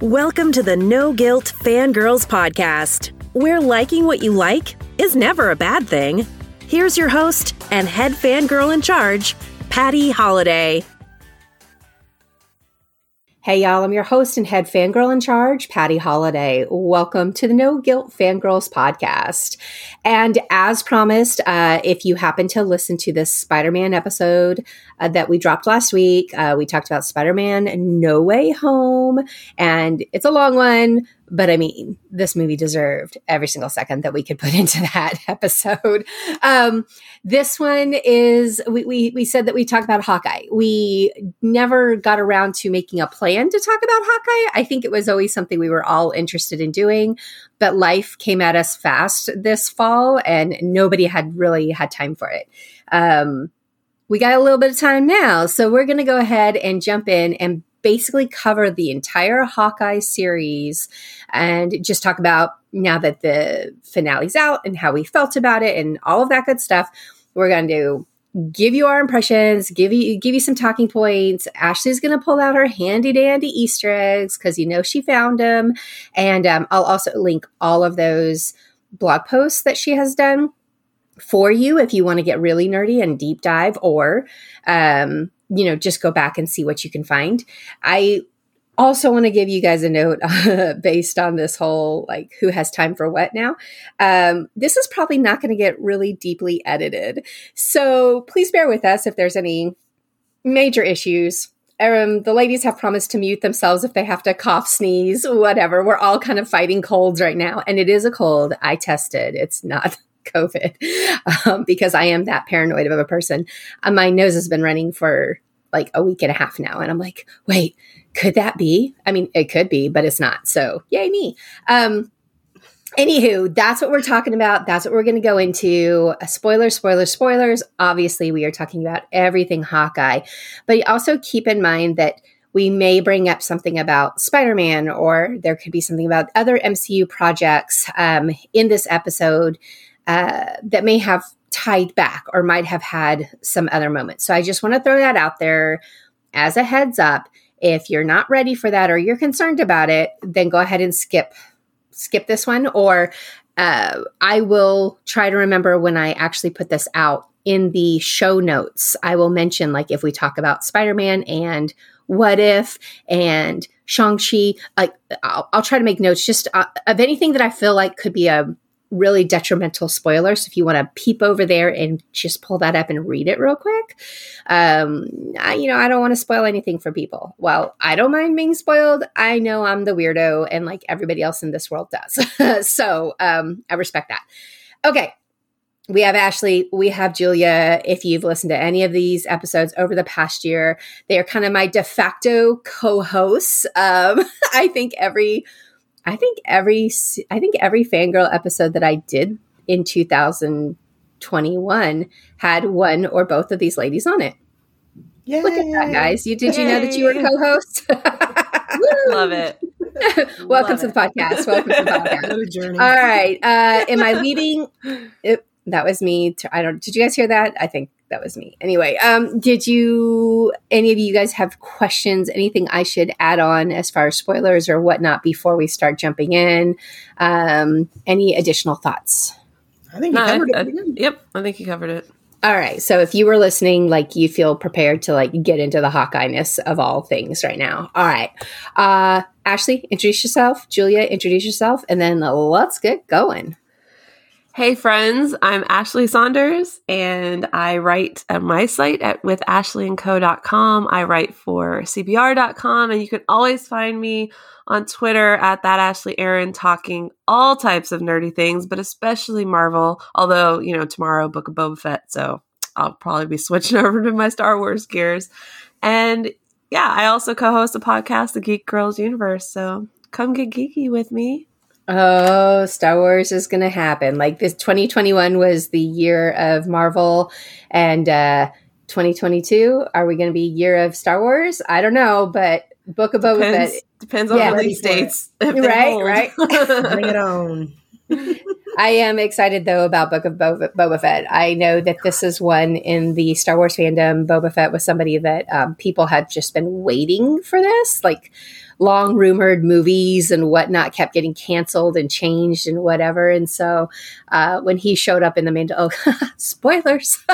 Welcome to the No Guilt Fangirls Podcast, where liking what you like is never a bad thing. Here's your host and head fangirl in charge, Patty Holiday. Hey, y'all, I'm your host and head fangirl in charge, Patty Holiday. Welcome to the No Guilt Fangirls podcast. And as promised, uh, if you happen to listen to this Spider Man episode uh, that we dropped last week, uh, we talked about Spider Man No Way Home, and it's a long one. But I mean, this movie deserved every single second that we could put into that episode. Um, this one is, we, we, we said that we talked about Hawkeye. We never got around to making a plan to talk about Hawkeye. I think it was always something we were all interested in doing, but life came at us fast this fall and nobody had really had time for it. Um, we got a little bit of time now, so we're going to go ahead and jump in and basically cover the entire Hawkeye series and just talk about now that the finale's out and how we felt about it and all of that good stuff. We're going to give you our impressions, give you give you some talking points. Ashley's going to pull out her handy dandy Easter eggs because you know she found them, and um, I'll also link all of those blog posts that she has done for you if you want to get really nerdy and deep dive, or um, you know, just go back and see what you can find. I also want to give you guys a note uh, based on this whole like who has time for what now. Um, this is probably not going to get really deeply edited. So please bear with us if there's any major issues. Um, the ladies have promised to mute themselves if they have to cough, sneeze, whatever. We're all kind of fighting colds right now. And it is a cold. I tested. It's not COVID um, because I am that paranoid of a person. Uh, my nose has been running for like a week and a half now. And I'm like, wait, could that be? I mean, it could be, but it's not. So yay me. Um, anywho, that's what we're talking about. That's what we're going to go into. Uh, spoilers, spoilers, spoilers. Obviously, we are talking about everything Hawkeye, but also keep in mind that we may bring up something about Spider Man, or there could be something about other MCU projects um, in this episode uh, that may have tied back or might have had some other moments. So I just want to throw that out there as a heads up. If you're not ready for that or you're concerned about it, then go ahead and skip skip this one or uh, I will try to remember when I actually put this out in the show notes. I will mention like if we talk about Spider-Man and what if and Shang-Chi, like I'll, I'll try to make notes just uh, of anything that I feel like could be a really detrimental spoiler. So If you want to peep over there and just pull that up and read it real quick, um, I, you know, I don't want to spoil anything for people. Well, I don't mind being spoiled. I know I'm the weirdo, and like everybody else in this world does. so um, I respect that. Okay. We have Ashley, we have Julia. If you've listened to any of these episodes over the past year, they are kind of my de facto co hosts. Um, I think every I think every I think every fangirl episode that I did in 2021 had one or both of these ladies on it. Yay. Look at that, guys! You did Yay. you know that you were co-host? Love it. Welcome Love to it. the podcast. Welcome to the podcast. All right. Uh, am I leaving? It, that was me. I don't. Did you guys hear that? I think that was me. Anyway, um, did you any of you guys have questions? Anything I should add on as far as spoilers or whatnot before we start jumping in? Um, any additional thoughts? I think you no, covered I, it. I, yep, I think you covered it. All right. So if you were listening, like you feel prepared to like get into the Hawkeye-ness of all things right now. All right. Uh Ashley, introduce yourself. Julia, introduce yourself, and then let's get going. Hey friends, I'm Ashley Saunders and I write at my site at withashleyandco.com. I write for CBR.com and you can always find me on Twitter at that Ashley Aaron talking all types of nerdy things, but especially Marvel. Although, you know, tomorrow Book of Boba Fett, so I'll probably be switching over to my Star Wars gears. And yeah, I also co-host a podcast, The Geek Girls Universe. So come get geeky with me. Oh, Star Wars is going to happen. Like this 2021 was the year of Marvel and uh 2022 are we going to be year of Star Wars? I don't know, but Book of Boba depends, Fett depends on yeah, release dates. Right, right. Bring it on. I am excited though about Book of Boba, Boba, Fett. I know that this is one in the Star Wars fandom. Boba Fett was somebody that um, people had just been waiting for this, like long rumored movies and whatnot kept getting canceled and changed and whatever. And so uh, when he showed up in the Mandal, oh, spoilers.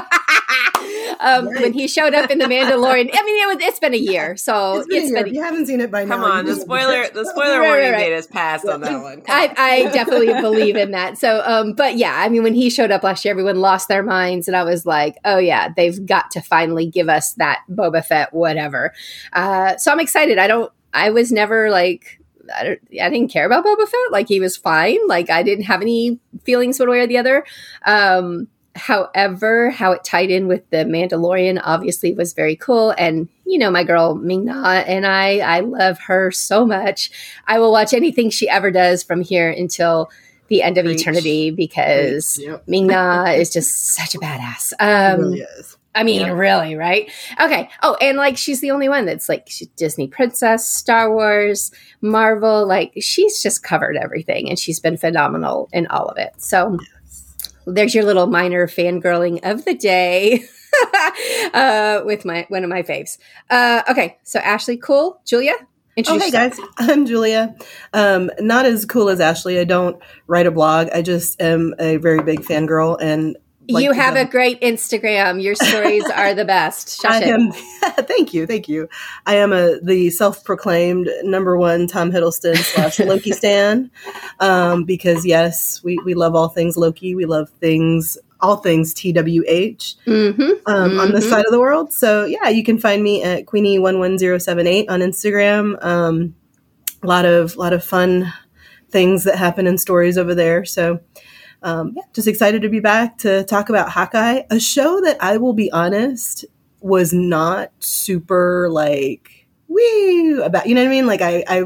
um, right. When he showed up in the Mandalorian, I mean, it was, it's been a year, so it's been, it's a year. been a, you haven't seen it by Come now. Come on, the spoiler, the spoiler right, warning right, date has passed on that one. I, I, definitely believe in that. So, um, but yeah, I mean, when he showed up last year, everyone lost their minds, and I was like, oh yeah, they've got to finally give us that Boba Fett, whatever. Uh, so I'm excited. I don't I was never like I, I, didn't care about Boba Fett. Like he was fine. Like I didn't have any feelings one way or the other. Um, however, how it tied in with the Mandalorian obviously was very cool. And you know, my girl Ming Na and I, I love her so much. I will watch anything she ever does from here until the end of Preach. eternity because yep. Ming Na is just such a badass. Um, really is. I mean, yeah. really, right? Okay. Oh, and like she's the only one that's like Disney princess, Star Wars, Marvel. Like she's just covered everything, and she's been phenomenal in all of it. So there's your little minor fangirling of the day. uh, with my one of my faves. Uh, okay, so Ashley, cool. Julia, oh, hey guys, I'm Julia. Um, not as cool as Ashley. I don't write a blog. I just am a very big fangirl, and like you have a great Instagram. Your stories are the best. I am, thank you, thank you. I am a the self-proclaimed number one Tom Hiddleston slash Loki stan, um, because yes, we we love all things Loki. We love things all things TWH mm-hmm, um, mm-hmm. on this mm-hmm. side of the world. So yeah, you can find me at Queenie one one zero seven eight on Instagram. Um, a lot of lot of fun things that happen in stories over there. So um, yeah, just excited to be back to talk about Hawkeye, a show that I will be honest was not super like woo about. You know what I mean? Like I I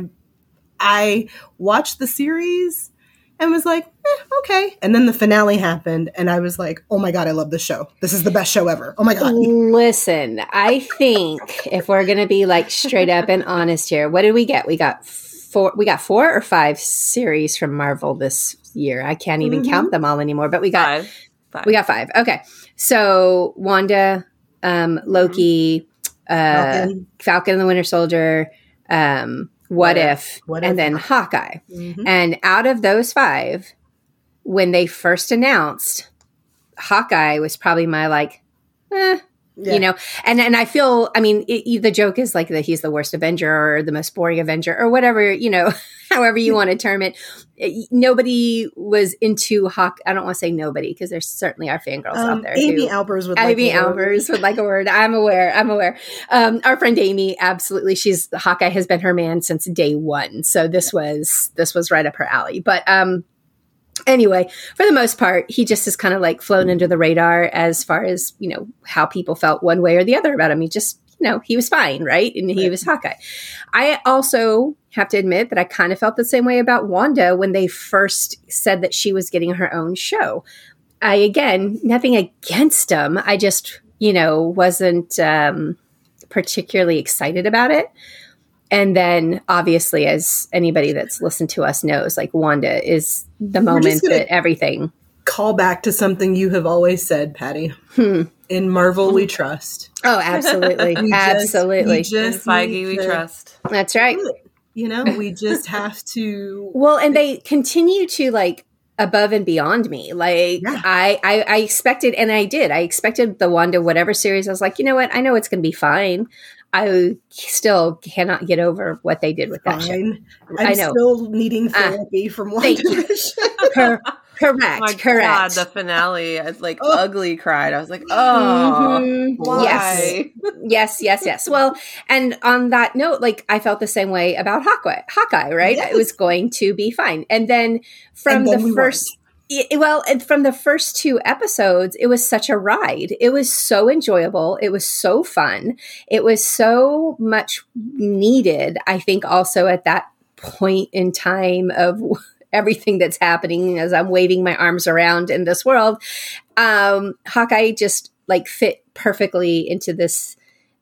I watched the series and was like, eh, okay. And then the finale happened, and I was like, oh my God, I love this show. This is the best show ever. Oh my God. Listen, I think if we're going to be like straight up and honest here, what did we get? We got four, we got four or five series from Marvel this year. I can't even mm-hmm. count them all anymore, but we got five. Five. we got five. Okay, so Wanda, um, Loki, mm-hmm. uh, Falcon. Falcon and the Winter Soldier, um, what, what if, if, what and if? then Hawkeye. Mm-hmm. And out of those five, when they first announced, Hawkeye was probably my like, eh, yeah. You know, and and I feel, I mean, it, the joke is like that he's the worst Avenger or the most boring Avenger or whatever, you know, however you want to term it. Nobody was into Hawk. I don't want to say nobody because there's certainly our fangirls um, out there. Amy who, Albers would Amy like Albers would like a word. I'm aware. I'm aware. Um, our friend Amy, absolutely. She's Hawkeye has been her man since day one. So this was this was right up her alley. But um, anyway, for the most part, he just has kind of like flown under the radar as far as, you know, how people felt one way or the other about him. He just, know, he was fine, right? And he right. was Hawkeye. I also have to admit that I kind of felt the same way about Wanda when they first said that she was getting her own show. I, again, nothing against him. I just, you know, wasn't um, particularly excited about it. And then, obviously, as anybody that's listened to us knows, like Wanda is the moment that everything. Call back to something you have always said, Patty. Hmm. In Marvel, we trust. Oh, absolutely, we absolutely. Just, we just In Feige, we trust. That's right. You know, we just have to. Well, and they continue to like above and beyond me. Like yeah. I, I, I expected, and I did. I expected the Wanda whatever series. I was like, you know what? I know it's going to be fine. I still cannot get over what they did with that Fine. show. I'm I know. still needing uh, therapy uh, from one Her, correct, My correct. God, the finale, I like oh. ugly cried. I was like, oh, mm-hmm. yes, yes, yes, yes. Well, and on that note, like I felt the same way about Hawkeye. Hawkeye, right? Yes. It was going to be fine, and then from and then the first. It, well, from the first two episodes, it was such a ride. It was so enjoyable. It was so fun. It was so much needed. I think also at that point in time of everything that's happening as I'm waving my arms around in this world, um, Hawkeye just like fit perfectly into this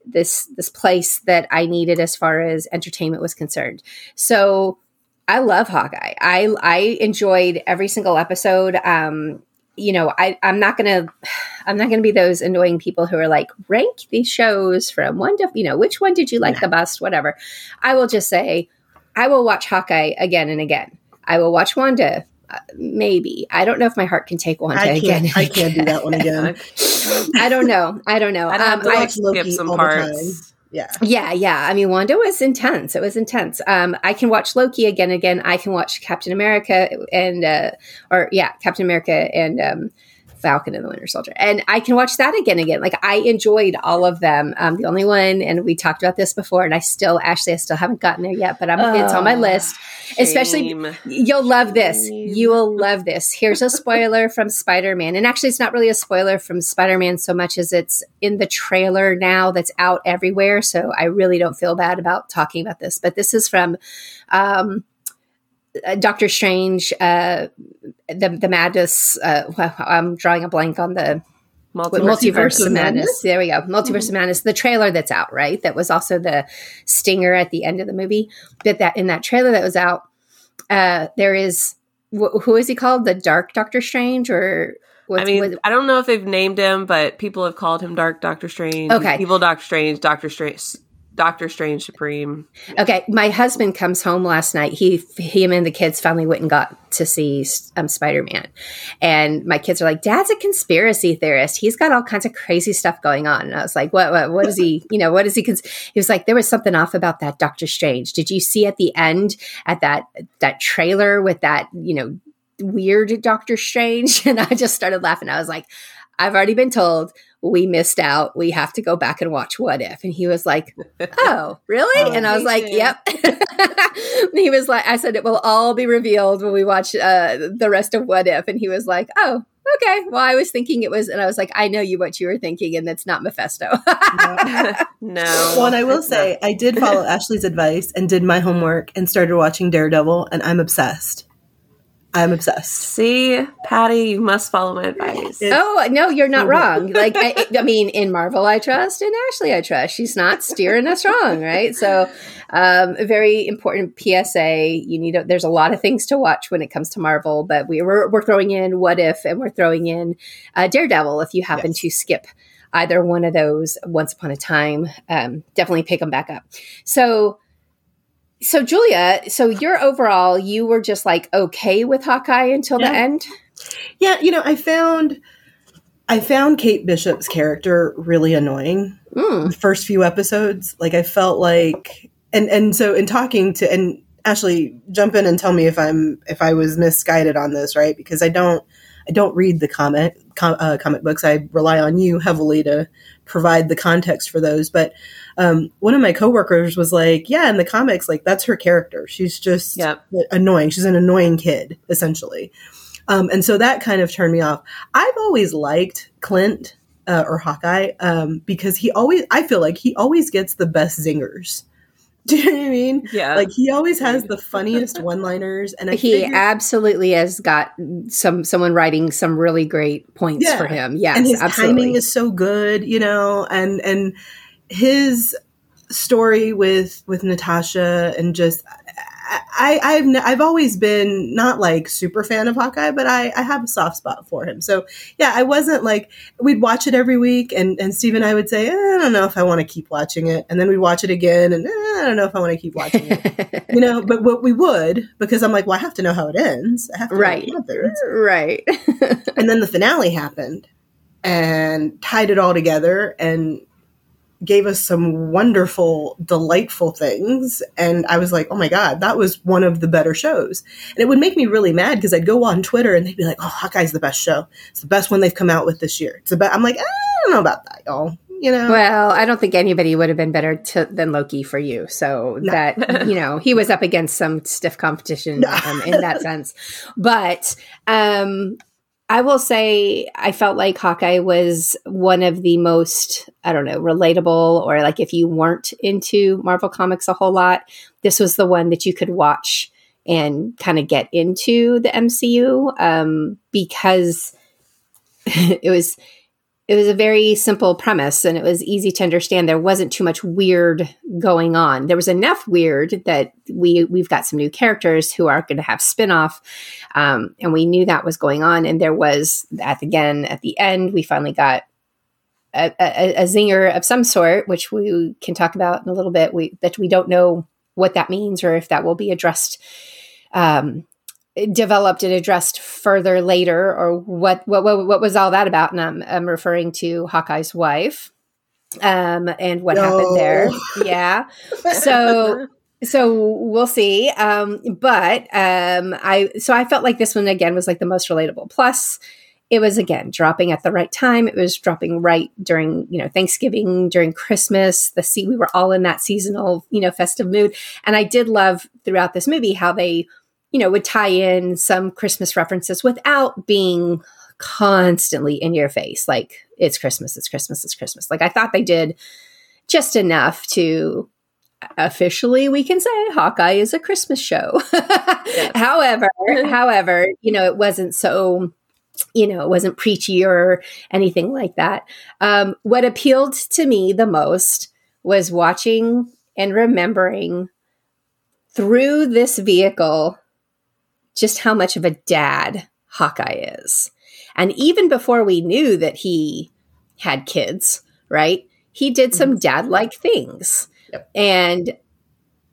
this this place that I needed as far as entertainment was concerned. So I love Hawkeye. I I enjoyed every single episode. Um, you know, I I'm not gonna I'm not gonna be those annoying people who are like rank these shows from one to you know which one did you like the best, whatever. I will just say I will watch Hawkeye again and again. I will watch Wanda. Uh, maybe I don't know if my heart can take Wanda I can't. again. I can't do that one again. I don't know. I don't know. I'd have Um, to I- like skip Loki some all the time. parts. Yeah. yeah, yeah. I mean, Wanda was intense. It was intense. Um, I can watch Loki again, and again. I can watch Captain America and, uh, or yeah, Captain America and um, Falcon and the Winter Soldier, and I can watch that again, and again. Like I enjoyed all of them. Um, the only one, and we talked about this before, and I still, actually, I still haven't gotten there yet, but I'm, it's on my list. Especially You'll love this. Shame. You will love this. Here's a spoiler from Spider Man. And actually, it's not really a spoiler from Spider Man so much as it's in the trailer now that's out everywhere. So I really don't feel bad about talking about this. But this is from um, Doctor Strange, uh, the, the Madness. Uh, well, I'm drawing a blank on the Multiverse. multiverse, of madness. Madness? There we go. Multiverse of madness. The trailer that's out, right? That was also the stinger at the end of the movie. But that in that trailer that was out, uh, there is wh- who is he called? The Dark Doctor Strange, or what's, I mean, what- I don't know if they've named him, but people have called him Dark Doctor Strange, Okay. Evil Doctor Strange, Doctor Strange, Doctor Strange Supreme. Okay, my husband comes home last night. He, him and the kids finally went and got to see um, Spider Man, and my kids are like, "Dad's a conspiracy theorist. He's got all kinds of crazy stuff going on." And I was like, "What? What, what is he? You know, what is he?" Cons-? He was like, "There was something off about that Doctor Strange. Did you see at the end at that that trailer with that you know weird Doctor Strange?" And I just started laughing. I was like, "I've already been told." We missed out. We have to go back and watch What If. And he was like, Oh, really? Oh, and I was like, amazing. Yep. And he was like, I said, it will all be revealed when we watch uh, the rest of What If. And he was like, oh, okay. Well, I was thinking it was, and I was like, I know you what you were thinking, and that's not Mephisto. no. Well, and I will say, I did follow Ashley's advice and did my homework and started watching Daredevil, and I'm obsessed. I'm obsessed. See, Patty, you must follow my advice. Oh, no, you're not wrong. Like, I, I mean, in Marvel, I trust, in Ashley, I trust. She's not steering us wrong, right? So, um, a very important PSA. You need, a, there's a lot of things to watch when it comes to Marvel, but we, we're, we're throwing in What If and we're throwing in uh, Daredevil if you happen Yes. to skip either one of those once upon a time. Um, definitely pick them back up. So, so Julia, so your overall, you were just like okay with Hawkeye until the end. Yeah, you know, I found I found Kate Bishop's character really annoying. Mm. The first few episodes, like I felt like, and and so in talking to and Ashley, jump in and tell me if I'm if I was misguided on this, right? Because I don't I don't read the comic com, uh, comic books. I rely on you heavily to provide the context for those. But um, one of my coworkers was like, "Yeah, in the comics, like that's her character. She's just Yep. annoying. She's an annoying kid, essentially." Um, and so that kind of turned me off. I've always liked Clint uh, or Hawkeye um, because he always, I feel like he always gets the best zingers. Do you know what I mean? Yeah. Like he always has the funniest one-liners, and I he figured- absolutely has got some someone writing some really great points Yeah. for him. Yes, and his absolutely. timing is so good, you know, and and his story with with Natasha and just I, I've n- I've always been not like super fan of Hawkeye, but I, I have a soft spot for him. So yeah, I wasn't like we'd watch it every week, and and Steve and I would say eh, I don't know if I want to keep watching it, and then we'd watch it again, and eh, I don't know if I want to keep watching it, you know. But what we would because I'm like, well, I have to know how it ends. I have to right, right. and then the finale happened and tied it all together and gave us some wonderful delightful things and i was like oh my god that was one of the better shows and it would make me really mad because i'd go on twitter and they'd be like oh hawkeye's the best show it's the best one they've come out with this year it's the best i'm like i don't know about that y'all you know well, I don't think anybody would have been better to, than Loki for you. So No. that you know he was up against some stiff competition um, in that sense. But um, I will say I felt like Hawkeye was one of the most I don't know relatable or like if you weren't into Marvel comics a whole lot, this was the one that you could watch and kind of get into the MCU um, because it was it was a very simple premise and it was easy to understand. There wasn't too much weird going on. There was enough weird that we we've got some new characters who are going to have spinoff, um, and we knew that was going on. And there was at again at the end we finally got a, a, a zinger of some sort, which we can talk about in a little bit. We that we don't know what that means or if that will be addressed um, developed and addressed further later, or what what what, what was all that about? And I'm, I'm referring to Hawkeye's wife, um, and what no. happened there. Yeah, so so we'll see. Um, but um, I so I felt like this one again was like the most relatable. Plus, it was again dropping at the right time. It was dropping right during you know Thanksgiving, during Christmas. The sea we were all in that seasonal you know festive mood, and I did love throughout this movie how they you know, would tie in some Christmas references without being constantly in your face. Like, it's Christmas, it's Christmas, it's Christmas. Like, I thought they did just enough to officially we can say Hawkeye is a Christmas show. yes. however, however, you know, it wasn't so you know, it wasn't preachy or anything like that. Um, what appealed to me the most was watching and remembering through this vehicle just how much of a dad Hawkeye is. And even before we knew that he had kids, right? He did some mm-hmm. dad like things. Yep. And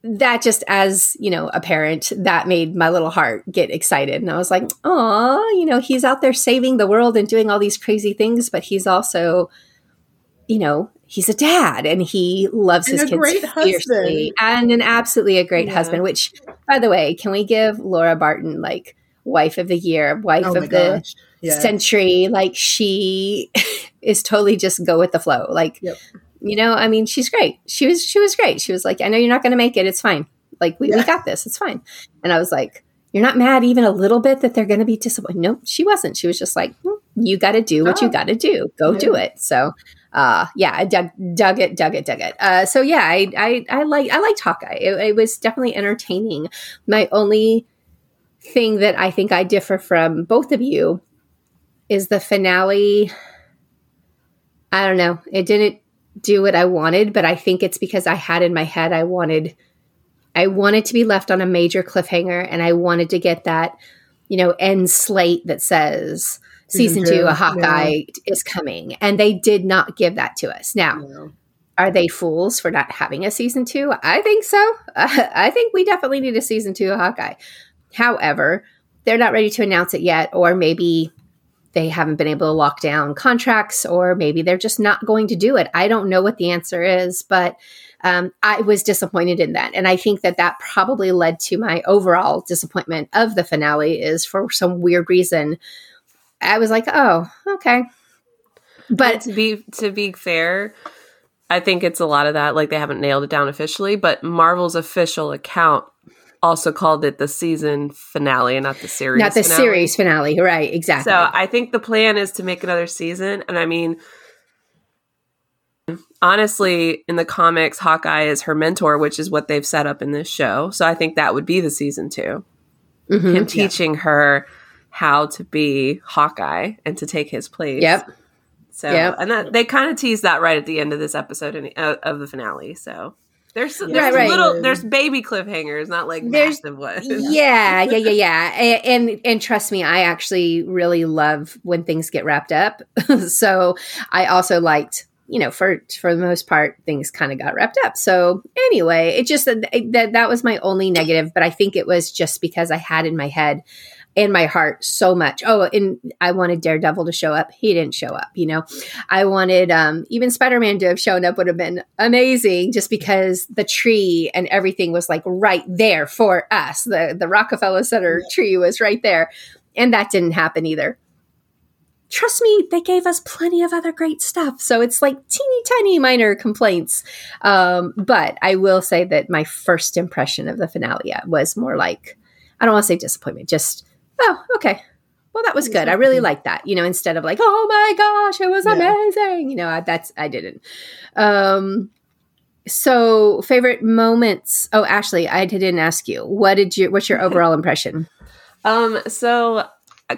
that just as, you know, a parent, that made my little heart get excited. And I was like, oh, you know, he's out there saving the world and doing all these crazy things, but he's also, you know, he's a dad and he loves and his kids fiercely and an absolutely a great yeah. husband which by the way can we give laura barton like wife of the year wife oh of the yeah. century? Like she is totally just go with the flow. Like yep. you know i mean she's great. She was she was great. She was like i know you're not going to make it. It's fine. Like we, yeah. we got this. It's fine. And i was like you're not mad even a little bit that they're going to be disappointed? No she wasn't. She was just like hmm, you got to do what oh. you got to do. Go do it. So uh, yeah, I dug, dug it, dug it, dug it. Uh, so yeah, I, I, I like, I liked Hawkeye. It, it was definitely entertaining. My only thing that I think I differ from both of you is the finale. I don't know. It didn't do what I wanted, but I think it's because I had in my head I wanted I wanted to be left on a major cliffhanger and I wanted to get that, you know, end slate that says season two, a Hawkeye yeah. is coming. And they did not give that to us. Now, yeah. are they fools for not having a season two? I think so. Uh, I think we definitely need a season two of Hawkeye. However, they're not ready to announce it yet, or maybe they haven't been able to lock down contracts, or maybe they're just not going to do it. I don't know what the answer is, but um, I was disappointed in that. And I think that that probably led to my overall disappointment of the finale, is for some weird reason I was like, oh, okay. But to be to be fair, I think it's a lot of that. Like they haven't nailed it down officially, but Marvel's official account also called it the season finale and not the series. Not the finale. series finale, right? Exactly. So I think the plan is to make another season, and I mean, honestly, in the comics, Hawkeye is her mentor, which is what they've set up in this show. So I think that would be the season 2 mm-hmm, Him teaching yeah. her how to be Hawkeye and to take his place. Yep. So, yep. and that they kind of tease that right at the end of this episode in, uh, of the finale. So, there's there's right, right. little there's baby cliffhangers, not like there's, massive ones. yeah, yeah, yeah, yeah. And, and, and trust me, I actually really love when things get wrapped up. so I also liked, you know, for for the most part, things kind of got wrapped up. So anyway, it just that that was my only negative, but I think it was just because I had in my head in my heart so much. Oh, and I wanted Daredevil to show up. He didn't show up, you know. I wanted um, even Spider Man to have shown up would have been amazing just because the tree and everything was like right there for us. The the Rockefeller Center tree was right there. And that didn't happen either. Trust me, they gave us plenty of other great stuff. So it's like teeny tiny minor complaints. Um, but I will say that my first impression of the finale was more like I don't want to say disappointment, just oh, okay. Well, that was good. I really liked that. You know, instead of like, oh my gosh, it was amazing. You know, that's I didn't. Um, so favorite moments. Oh, Ashley, I didn't ask you. What did you? What's your overall impression? Um, so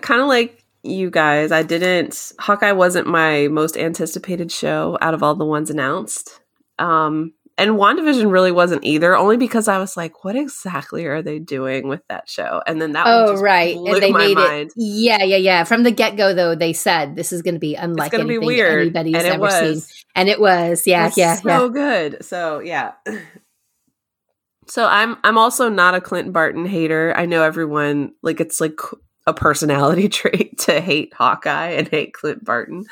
kind of like you guys, I didn't. Hawkeye wasn't my most anticipated show out of all the ones announced. Um, and WandaVision really wasn't either, only because I was like, what exactly are they doing with that show? And then that oh, right. and they made mind. it. Yeah, yeah, yeah. From the get go, though, they said this is going to be unlike gonna anything be weird. anybody's and ever seen. And it was. Yeah, It's yeah, so yeah. good. So yeah. So I'm I'm also not a Clinton Barton hater. I know everyone like it's like a personality trait to hate Hawkeye and hate Clint Barton.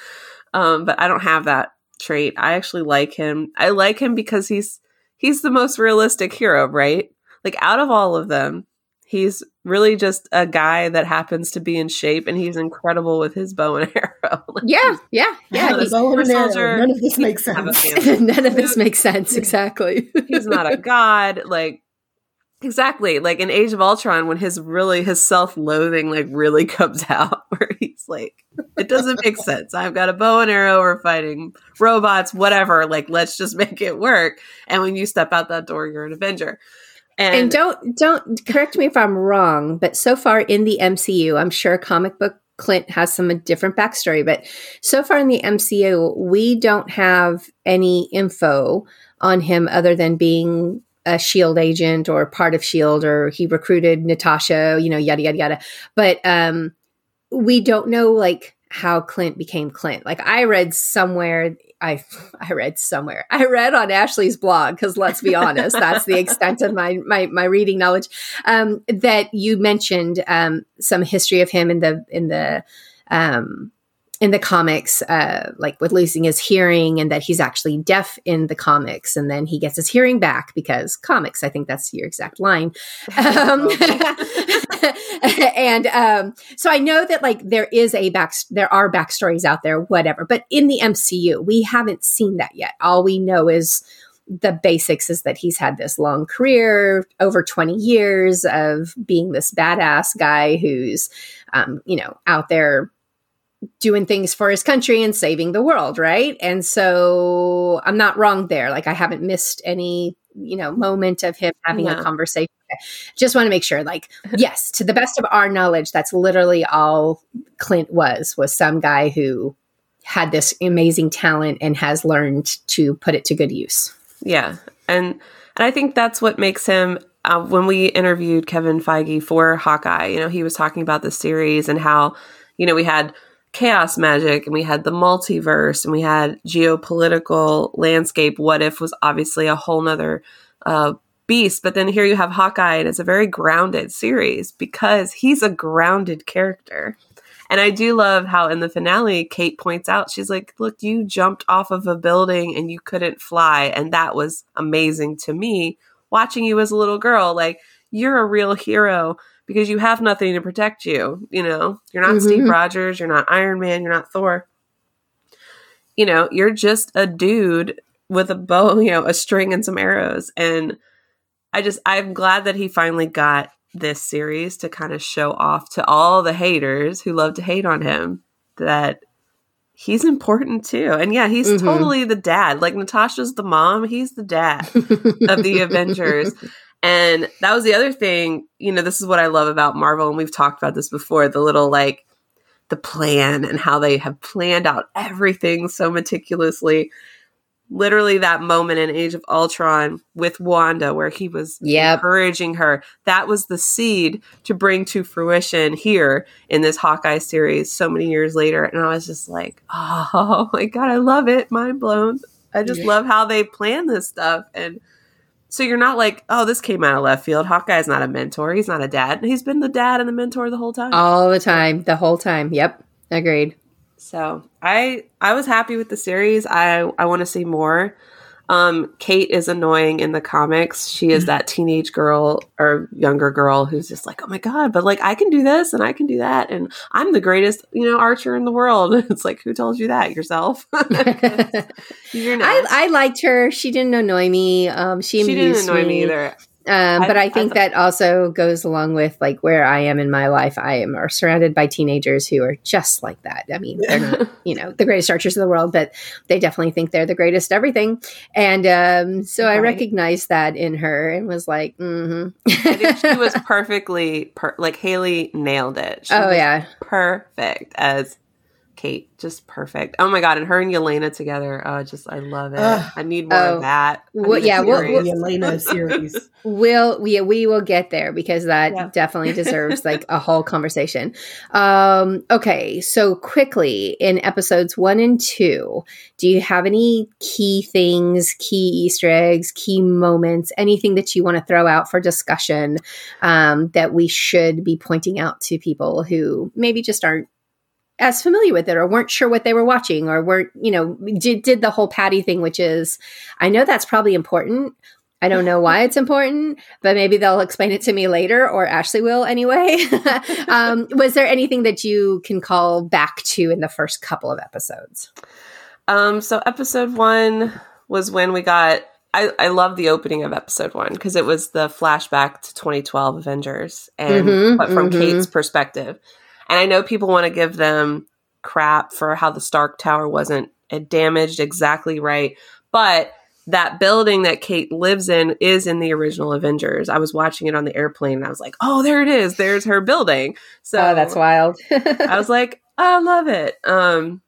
Um, but I don't have that trait. I actually like him. I like him because he's he's the most realistic hero, right? Like out of all of them, he's really just a guy that happens to be in shape and he's incredible with his bow and arrow. Like, Yeah, yeah, yeah. He's he's- bow and arrow. soldier. None of this makes doesn't have a sense. None of this makes sense. Exactly. he's not a god like exactly. Like in age of ultron when his really his self-loathing like really comes out where he's like it doesn't make sense. I've got a bow and arrow. We're fighting robots whatever. Like let's just make it work. And when you step out that door you're an avenger. And, and don't don't correct me if I'm wrong, but so far in the MCU, I'm sure comic book Clint has some different backstory, but so far in the MCU, we don't have any info on him other than being a shield agent or part of shield or he recruited natasha you know yada yada yada. But um we don't know like how clint became clint. Like i read somewhere i i read somewhere i read on ashley's blog because let's be honest that's the extent of my my my reading knowledge um that you mentioned um some history of him in the in the um in the comics, uh, like with losing his hearing, and that he's actually deaf in the comics, and then he gets his hearing back because comics. I think that's your exact line. Um, and um, so I know that like there is a back, there are backstories out there, whatever. But in the MCU, we haven't seen that yet. All we know is the basics is that he's had this long career over 20 years of being this badass guy who's um, you know out there doing things for his country and saving the world right? And so i'm not wrong there. Like i haven't missed any you know moment of him having a conversation. Just want to make sure like yes to the best of our knowledge that's literally all clint was was some guy who had this amazing talent and has learned to put it to good use. Yeah, and and I think that's what makes him. Uh, when we interviewed Kevin Feige for Hawkeye, you know, he was talking about the series and how, you know, we had chaos magic and we had the multiverse and we had geopolitical landscape. What if was obviously a whole nother uh, beast, but then here you have Hawkeye and it's a very grounded series because he's a grounded character. And I do love how in the finale, Kate points out, she's like, Look, you jumped off of a building and you couldn't fly. And that was amazing to me watching you as a little girl. Like, you're a real hero because you have nothing to protect you. You know, you're not Steve Mhm. Rogers, you're not Iron Man, you're not Thor. You know, you're just a dude with a bow, you know, a string and some arrows. And I just, I'm glad that he finally got this series to kind of show off to all the haters who love to hate on him that he's important too. And yeah, he's Mhm. totally the dad. Like Natasha's the mom, he's the dad of the Avengers. And that was the other thing, you know, this is what I love about Marvel, and we've talked about this before the little like the plan and how they have planned out everything so meticulously. Literally, that moment in Age of Ultron with Wanda, where he was Yep. encouraging her, that was the seed to bring to fruition here in this Hawkeye series so many years later. And I was just like, oh my God, I love it. Mind blown. I just Yeah. love how they plan this stuff. And so you're not like, oh, this came out of left field. Hawkeye's not a mentor. He's not a dad. He's been the dad and the mentor the whole time. all the time the whole time yep agreed So I I was happy with the series. I I want to see more. Um, Kate is annoying in the comics. She is that teenage girl or younger girl who's just like, oh my god, but like I can do this and I can do that, and I'm the greatest, you know, archer in the world. It's like, who told you that yourself? I, I liked her. She didn't annoy me. Um, she she didn't annoy me either. Um, but I, think that also goes along with like where I am in my life. I am are surrounded by teenagers who are just like that. I mean, they're not, you know, the greatest archers in the world, but they definitely think they're the greatest everything. And um, so I recognized that in her and was like, mm-hmm. I think she was perfectly per- like Hailee nailed it. She oh was yeah, perfect as Kate, just perfect. Oh my god, and her and Yelena together. Oh, just I love it. Ugh. I need more Oh. of that. I Well, yeah, we'll- series. the Yelena series. We'll we we will get there because that Yeah. definitely deserves like a whole conversation. Um, okay, so quickly in episodes one and two, do you have any key things, key Easter eggs, key moments, anything that you want to throw out for discussion um, that we should be pointing out to people who maybe just aren't as familiar with it or weren't sure what they were watching or weren't you know did, did the whole patty thing which is i know that's probably important I don't know why it's important, but maybe they'll explain it to me later, or Ashley will anyway. um, was there anything that you can call back to in the first couple of episodes? Um, so episode one was when we got. I, I love the opening of episode one because it was the flashback to 2012 Avengers and Mhm, but from mhm. Kate's perspective. And I know people want to give them crap for how the Stark Tower wasn't uh, damaged exactly right, but that building that Kate lives in is in the original Avengers. I was watching it on the airplane and I was like, "Oh, there it is. There's her building." So oh, that's wild. I was like, I love it. Um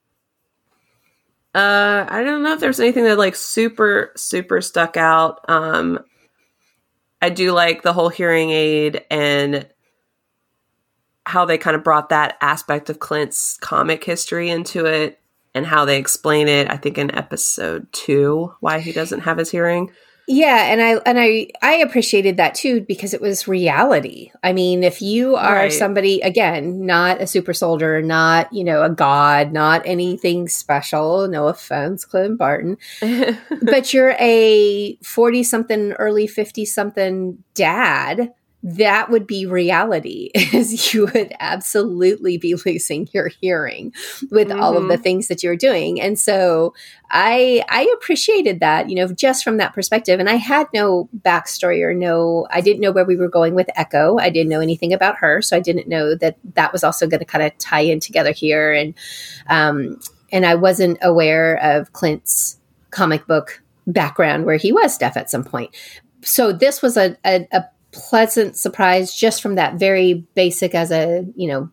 uh I don't know if there's anything that like super super stuck out. Um I do like the whole hearing aid and how they kind of brought that aspect of Clint's comic history into it and how they explain it I think in episode 2 why he doesn't have his hearing. Yeah, and I and I I appreciated that too because it was reality. I mean, if you are Right. somebody again, not a super soldier, not, you know, a god, not anything special, no offense, Clint Barton, but you're a 40 something early 50 something dad that would be reality is you would absolutely be losing your hearing with all of the things that you're doing. And so i i appreciated that you know just from that perspective. And i had no backstory or no i didn't know where we were going with echo. I didn't know anything about her. So i didn't know that that was also going to kind of tie in together here. And um and i wasn't aware of clint's comic book background where he was deaf at some point. So this was a, a, a pleasant surprise just from that very basic as a, you know,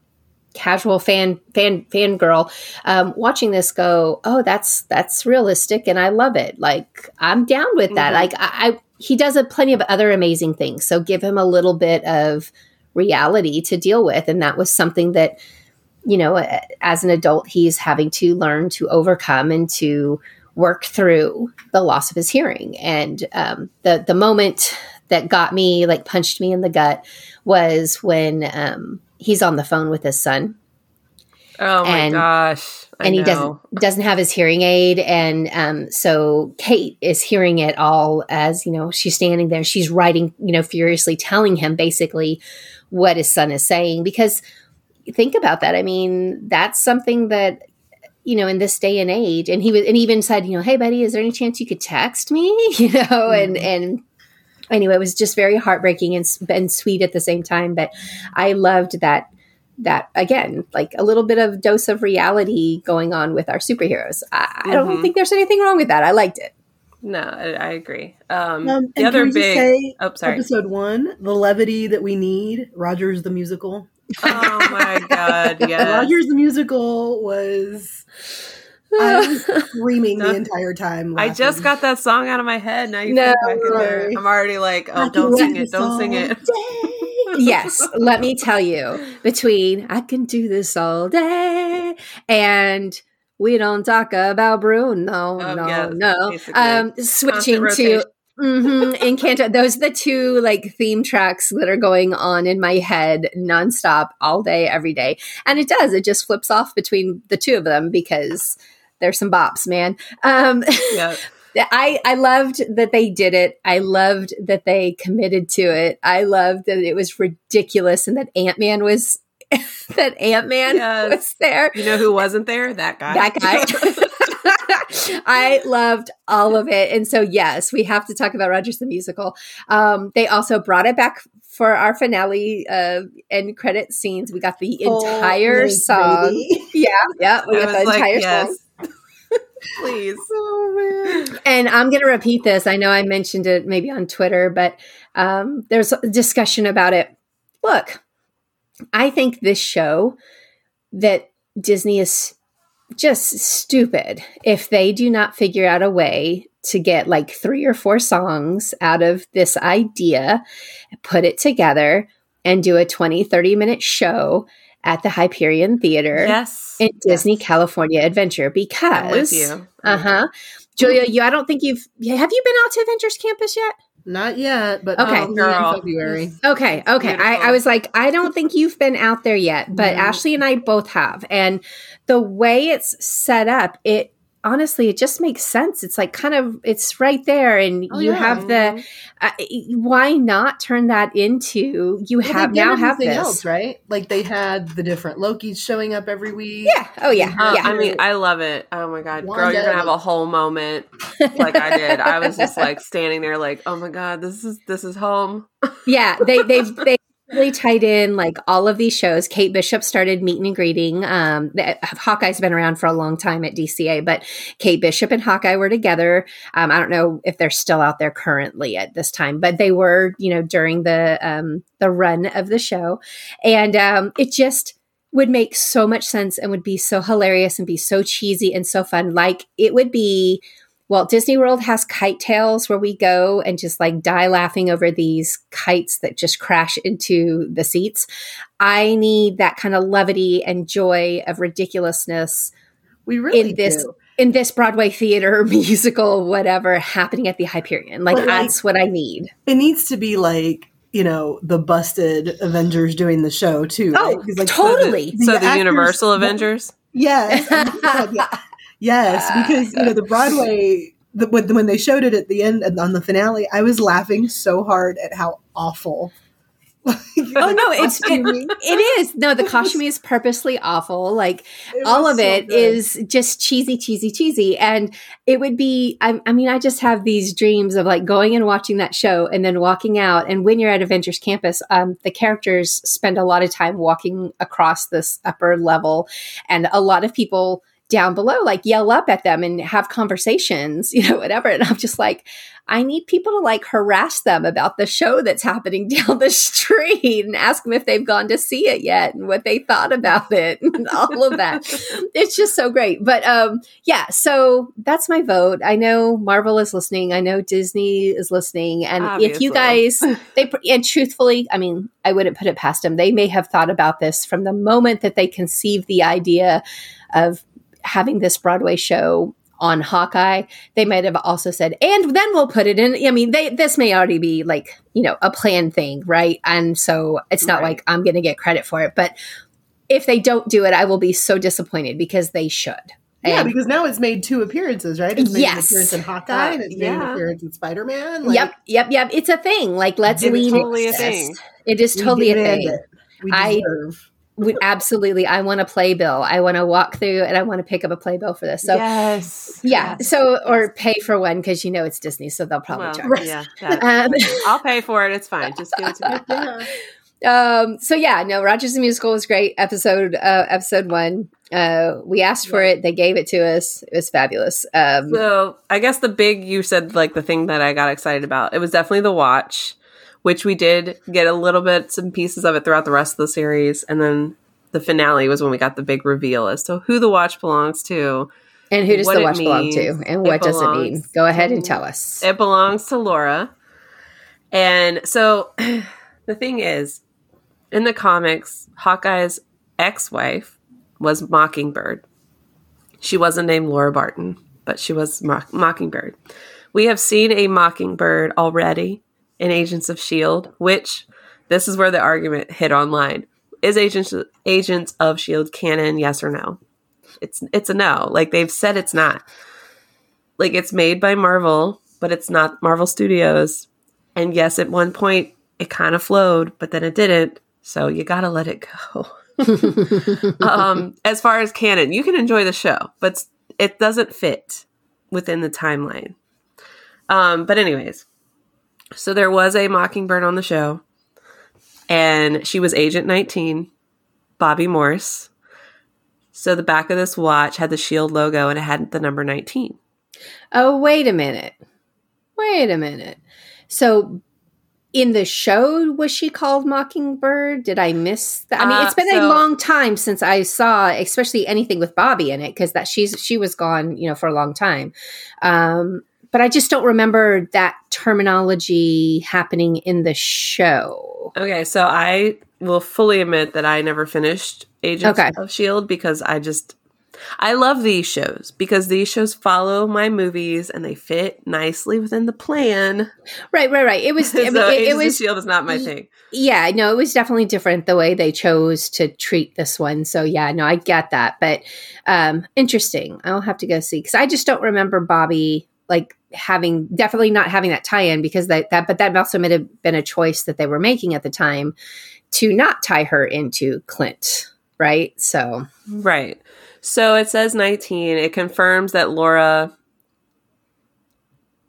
casual fan fan fan girl um, watching this go oh that's that's realistic and i love it. Like i'm down with that. Mhm. like I, I he does a plenty of other amazing things. So give him a little bit of reality to deal with. And that was something that you know as an adult he's having to learn to overcome and to work through the loss of his hearing. And um, the the moment that got me like punched me in the gut was when um, he's on the phone with his son. Oh my And- gosh. I and he know. doesn't doesn't have his hearing aid. And um, so kate is hearing it all as you know she's standing there. She's writing you know furiously telling him basically what his son is saying. Because think about that. I mean that's something that you know in this day and age and he was and he even said you know hey buddy is there any chance you could text me? You know and and anyway it was just very heartbreaking and, and sweet at the same time but i loved that that again like a little bit of dose of reality going on with our superheroes i, I don't Mhm. think there's anything wrong with that i liked it No, I, I agree. Um, Um, the other can we just big. say, oh, sorry. episode one, the levity that we need. Rogers the musical. oh my god! Yes. Rogers the musical was. I was screaming No. the entire time. I just got that song out of my head. Now you No. back in there. I'm already like, oh, don't do sing it, don't sing it. yes, let me tell you, between I can do this all day and we don't talk about Bruno. Oh, no, yes, no. basically. Um, switching to hmm Encanto. Those are the two like theme tracks that are going on in my head nonstop all day, every day. And it does, it just flips off between the two of them because there's some bops, man. Um, Yeah. I, I loved that they did it. I loved that they committed to it. I loved that it was ridiculous and that Ant Man was that Ant Man Yes. was there. You know who wasn't there? That guy. That guy. I loved all of it. And so, yes, we have to talk about Rogers the Musical. Um, they also brought it back for our finale uh, end credit scenes. We got the entire Oh, song. baby. Yeah, yeah, we got the like, entire yes. song. Please. Oh man. And I'm going to repeat this. I know I mentioned it maybe on Twitter, but um, there's a discussion about it. Look, I think this show that Disney is just stupid if they do not figure out a way to get like three or four songs out of this idea, put it together, and do a 20, 30 minute show at the Hyperion Theater Yes. in Disney Yes. California Adventure I'm with because you. uh huh. Julia, you. I don't think you've. Have you been out to Avengers Campus yet? Not yet, but Okay. Um, probably Girl. in February. Okay. Okay. I, I was like, I don't think you've been out there yet, but No. Ashley and I both have, and the way it's set up, it honestly, it just makes sense. It's like kind of, it's right there, and Oh, you yeah. have the. Uh, why not turn that into? You Well, have now have this. else, right? Like they had the different Lokis showing up every week. Yeah. Oh yeah. Oh, yeah. I mean, I love it. Oh my god, girl, you're gonna have a whole moment like I did. I was just like standing there, like, oh my god, this is this is home. yeah they they've they really tied in like all of these shows. Kate bishop started meeting and greeting. Um hawkeye's been around for a long time at dca but kate bishop and hawkeye were together. Um i don't know if they're still out there currently at this time but they were you know during the um the run of the show. And um it just would make so much sense and would be so hilarious and be so cheesy and so fun. Like it would be well, Disney World has kite tails where we go and just like die laughing over these kites that just crash into the seats. I need that kind of levity and joy of ridiculousness We really in this do. in this Broadway theater musical whatever happening at the Hyperion. Like like- that's what I need. It needs to be like you know the busted Avengers doing the show too. right? Oh, 'Cause, like, totally. the so the actors- Universal Avengers. Yes. Oh my Yes, because you know the Broadway the, when, when they showed it at the end and on the finale, I was laughing so hard at how awful. Oh no, it's it, it is. No, the costuming is purposely awful. Like all of it is just cheesy, cheesy, cheesy. And it would be, I, I mean, I just have these dreams of like going and watching that show and then walking out. And when you're at Avengers Campus, um, the characters spend a lot of time walking across this upper level, and a lot of people down below like yell up at them and have conversations, you know, whatever. And I'm just like, I need people to like harass them about the show that's happening down the street and ask them if they've gone to see it yet and what they thought about it and all of that. it's just so great. But um yeah, so that's my vote. I know Marvel is listening. I know Disney is listening and if you guys they and truthfully, I mean, I wouldn't put it past them. They may have thought about this from the moment that they conceived the idea of having this Broadway show on Hawkeye, they might have also said, and then we'll put it in. I mean, they this may already be like, you know, a planned thing, right? And so it's not Right. like I'm going to get credit for it. But if they don't do it, I will be so disappointed because they should. Yeah, And- because now it's made two appearances, right? It's made Yes. an appearance in uh, Hawkeye and it's made an appearance in Spider Man. yep, yep, yep. It's a thing. Like, let's It's lean totally a thing. It is totally a thing. We I- deserve. We, absolutely. I want a playbill. I want to walk through and I want to pick up a playbill for this. So, yes, yeah. yes. So, or pay for one because you know it's Disney, so they'll probably Well, charge. yeah, Um, I'll pay for it. It's fine. Just give it to me. Um so yeah no rogers the musical was great episode uh episode one uh we asked for it they gave it to us it was fabulous um So I guess the big you said like the thing that I got excited about. It was definitely the watch, which we did get a little bit some pieces of it throughout the rest of the series, and then the finale was when we got the big reveal as to who the watch belongs to. and who does the watch belong to and It what does it mean go ahead and tell us It belongs to Laura. And so the thing is, in the comics, Hawkeye's ex wife was Mockingbird. She wasn't named Laura Barton, but she was Mock- Mockingbird. We have seen a Mockingbird already in Agents of S.H.I.E.L.D., which this is where the argument hit online. Is Agents, Agents of S.H.I.E.L.D. canon, yes or no? It's, it's a no. Like they've said it's not like it's made by Marvel, but it's not Marvel Studios. And yes, at one point it kind of flowed, but then it didn't. So you got to let it go. um, as far as canon, you can enjoy the show, but it doesn't fit within the timeline. Um, but anyways, so there was a Mockingbird on the show, and she was Agent 19, Bobby Morse. So the back of this watch had the Shield logo and it had the number 19. Oh, wait a minute. Wait a minute. So in the show was she called Mockingbird? Did I miss that? I mean, Uh, it's been a so- long time since I saw especially anything with Bobby in it because that she's she was gone, you know, for a long time. Um but I just don't remember that terminology happening in the show. Okay, so I will fully admit that I never finished Agents Okay. of Shield because I just I love these shows because these shows follow my movies and they fit nicely within the plan. Right, right, right. It was I mean, it, it was of Shield is not my thing. yeah no it was definitely different the way they chose to treat this one so yeah no i get that but um interesting i'll have to go see because i just don't remember bobby like having definitely not having that tie-in because that, that but that also may have been a choice that they were making at the time to not tie her into clint right so Right. So it says 19. It confirms that Laura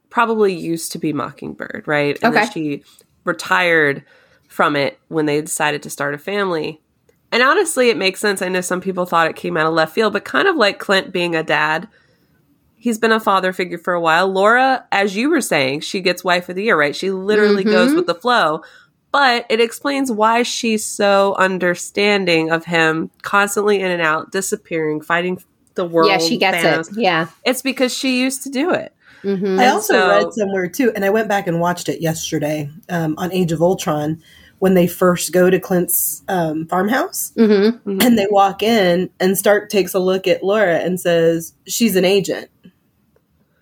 probably used to be Mockingbird, right? And Okay. she retired from it when they decided to start a family. And honestly, it makes sense. I know some people thought it came out of left field, but kind of like Clint being a dad. He's been a father figure for a while. Laura, as you were saying, she gets wife of the year, right? She literally goes Mhm. with the flow. But it explains why she's so understanding of him constantly in and out, disappearing, fighting the world. yeah she gets Thanos. it yeah It's because she used to do it. hmm I also so- read somewhere too, and I went back and watched it yesterday um, on Age of Ultron when they first go to Clint's um, farmhouse hmm and they walk in and Stark takes a look at Laura and says she's an agent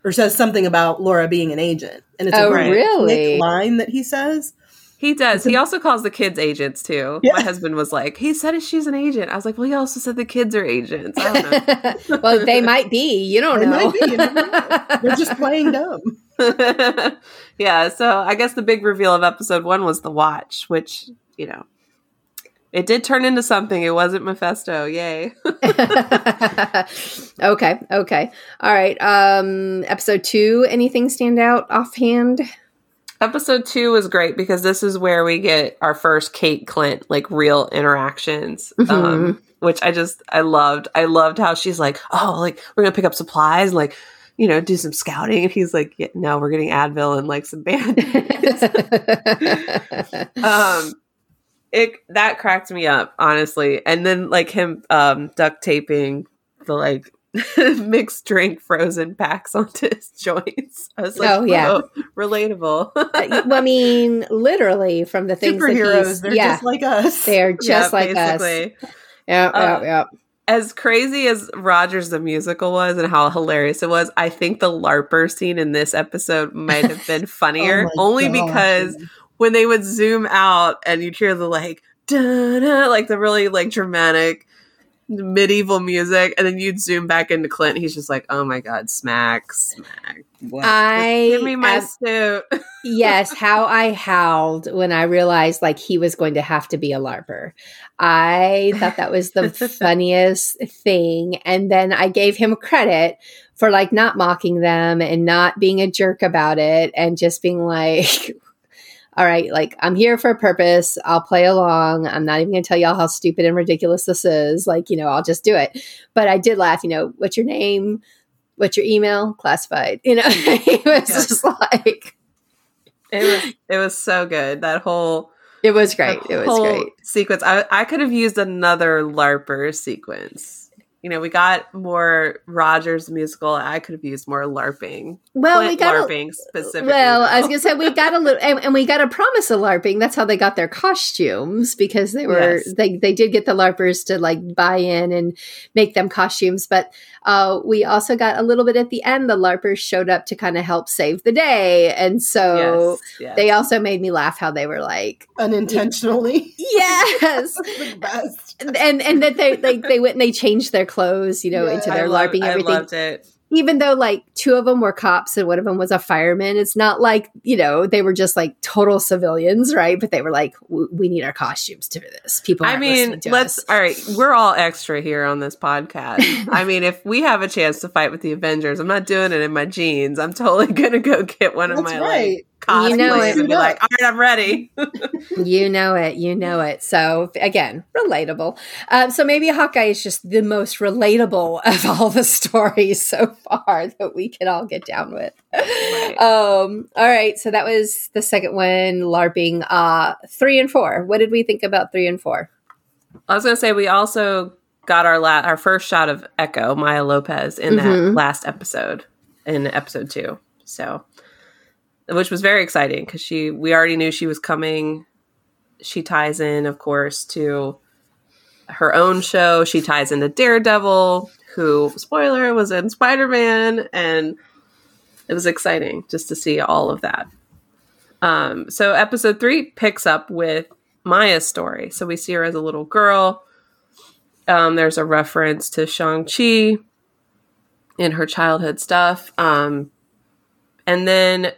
or says something about Laura being an agent and it's Oh, a very really? line that he says He does. He also calls the kids agents too. Yeah. My husband was like, he said she's an agent. I was like, well, he also said the kids are agents. I don't know. well they might be you don't They know might be, you know. they're just playing dumb yeah, so I guess the big reveal of episode one was the watch, which, you know, it did turn into something. It wasn't Mephisto. Yay. okay, okay. All right. Um episode 2, anything stand out offhand? episode two was great because this is where we get our first Kate Clint, like real interactions. Mm-hmm. Um, which I just, I loved. I loved how she's like, oh, like, we're going to pick up supplies, and, like, you know, do some scouting. And he's like, yeah, no, we're getting Advil and like some band. um it that cracked me up honestly and then like him um duct taping the like mixed drink frozen packs onto his joints i was like Oh, yeah. Relatable well, I mean, literally from the things that superheroes they're yeah, just like us they're just Yeah, like us. basically. Yeah, Uh, yeah, yeah. as crazy as Rogers the musical was and how hilarious it was, I think the LARPer scene in this episode might have been funnier, Oh only gosh. because when they would zoom out and you'd hear the like da like the really like dramatic medieval music, and then you'd zoom back into Clint. He's just like, "Oh my god, smack, smack! What? I Give me my ab- suit." yes, how I howled when I realized like he was going to have to be a LARPer. I thought that was the funniest thing. And then I gave him credit for like not mocking them and not being a jerk about it and just being like, all right, like I'm here for a purpose. I'll play along. I'm not even going to tell y'all how stupid and ridiculous this is. Like, you know, I'll just do it. But I did laugh, you know, what's your name? What's your email? Classified. You know, it was Yes. just like, it was it was so good. That whole It was great. It was great. sequence. I I could have used another LARPer sequence. You know, we got more Rogers musical. I could have used more LARPing. Well, we got a, LARPing specifically. well. I was though. gonna say we got a little, and, and we got a promise of LARPing. That's how they got their costumes because they were Yes. they they did get the LARPers to like buy in and make them costumes. But uh, we also got a little bit at the end. The LARPers showed up to kind of help save the day, and so yes, yes. they also made me laugh. How they were like, unintentionally yes. Best And and that they like they went and they changed their clothes, you know, Yeah. into I their love- LARPing I everything. loved it. Even though like two of them were cops and one of them was a fireman, it's not like, you know, they were just like total civilians, right? But they were like, we need our costumes to do this. People, I mean, let's, us. all right, we're all extra here on this podcast. I mean, if we have a chance to fight with the Avengers, I'm not doing it in my jeans. I'm totally going to go get one of my right. like, cosplays You know it. and be like, all right, I'm ready. you know it. You know it. So again, relatable. Um, so maybe Hawkeye is just the most relatable of all the stories so far that we can all get down with. Right. Um, all right. So that was the second one, LARPing. Uh, three and four. What did we think about three and four? I was going to say, we also got our la- our first shot of Echo, Maya Lopez, in that Mhm. last episode, in episode two. So, which was very exciting because she, we already knew she was coming. She ties in, of course, to her own show. She ties into Daredevil, who, spoiler, was in Spider Man, and it was exciting just to see all of that. Um, so, episode three picks up with Maya's story. So, we see her as a little girl. Um, there's a reference to Shang-Chi in her childhood stuff. Um, and then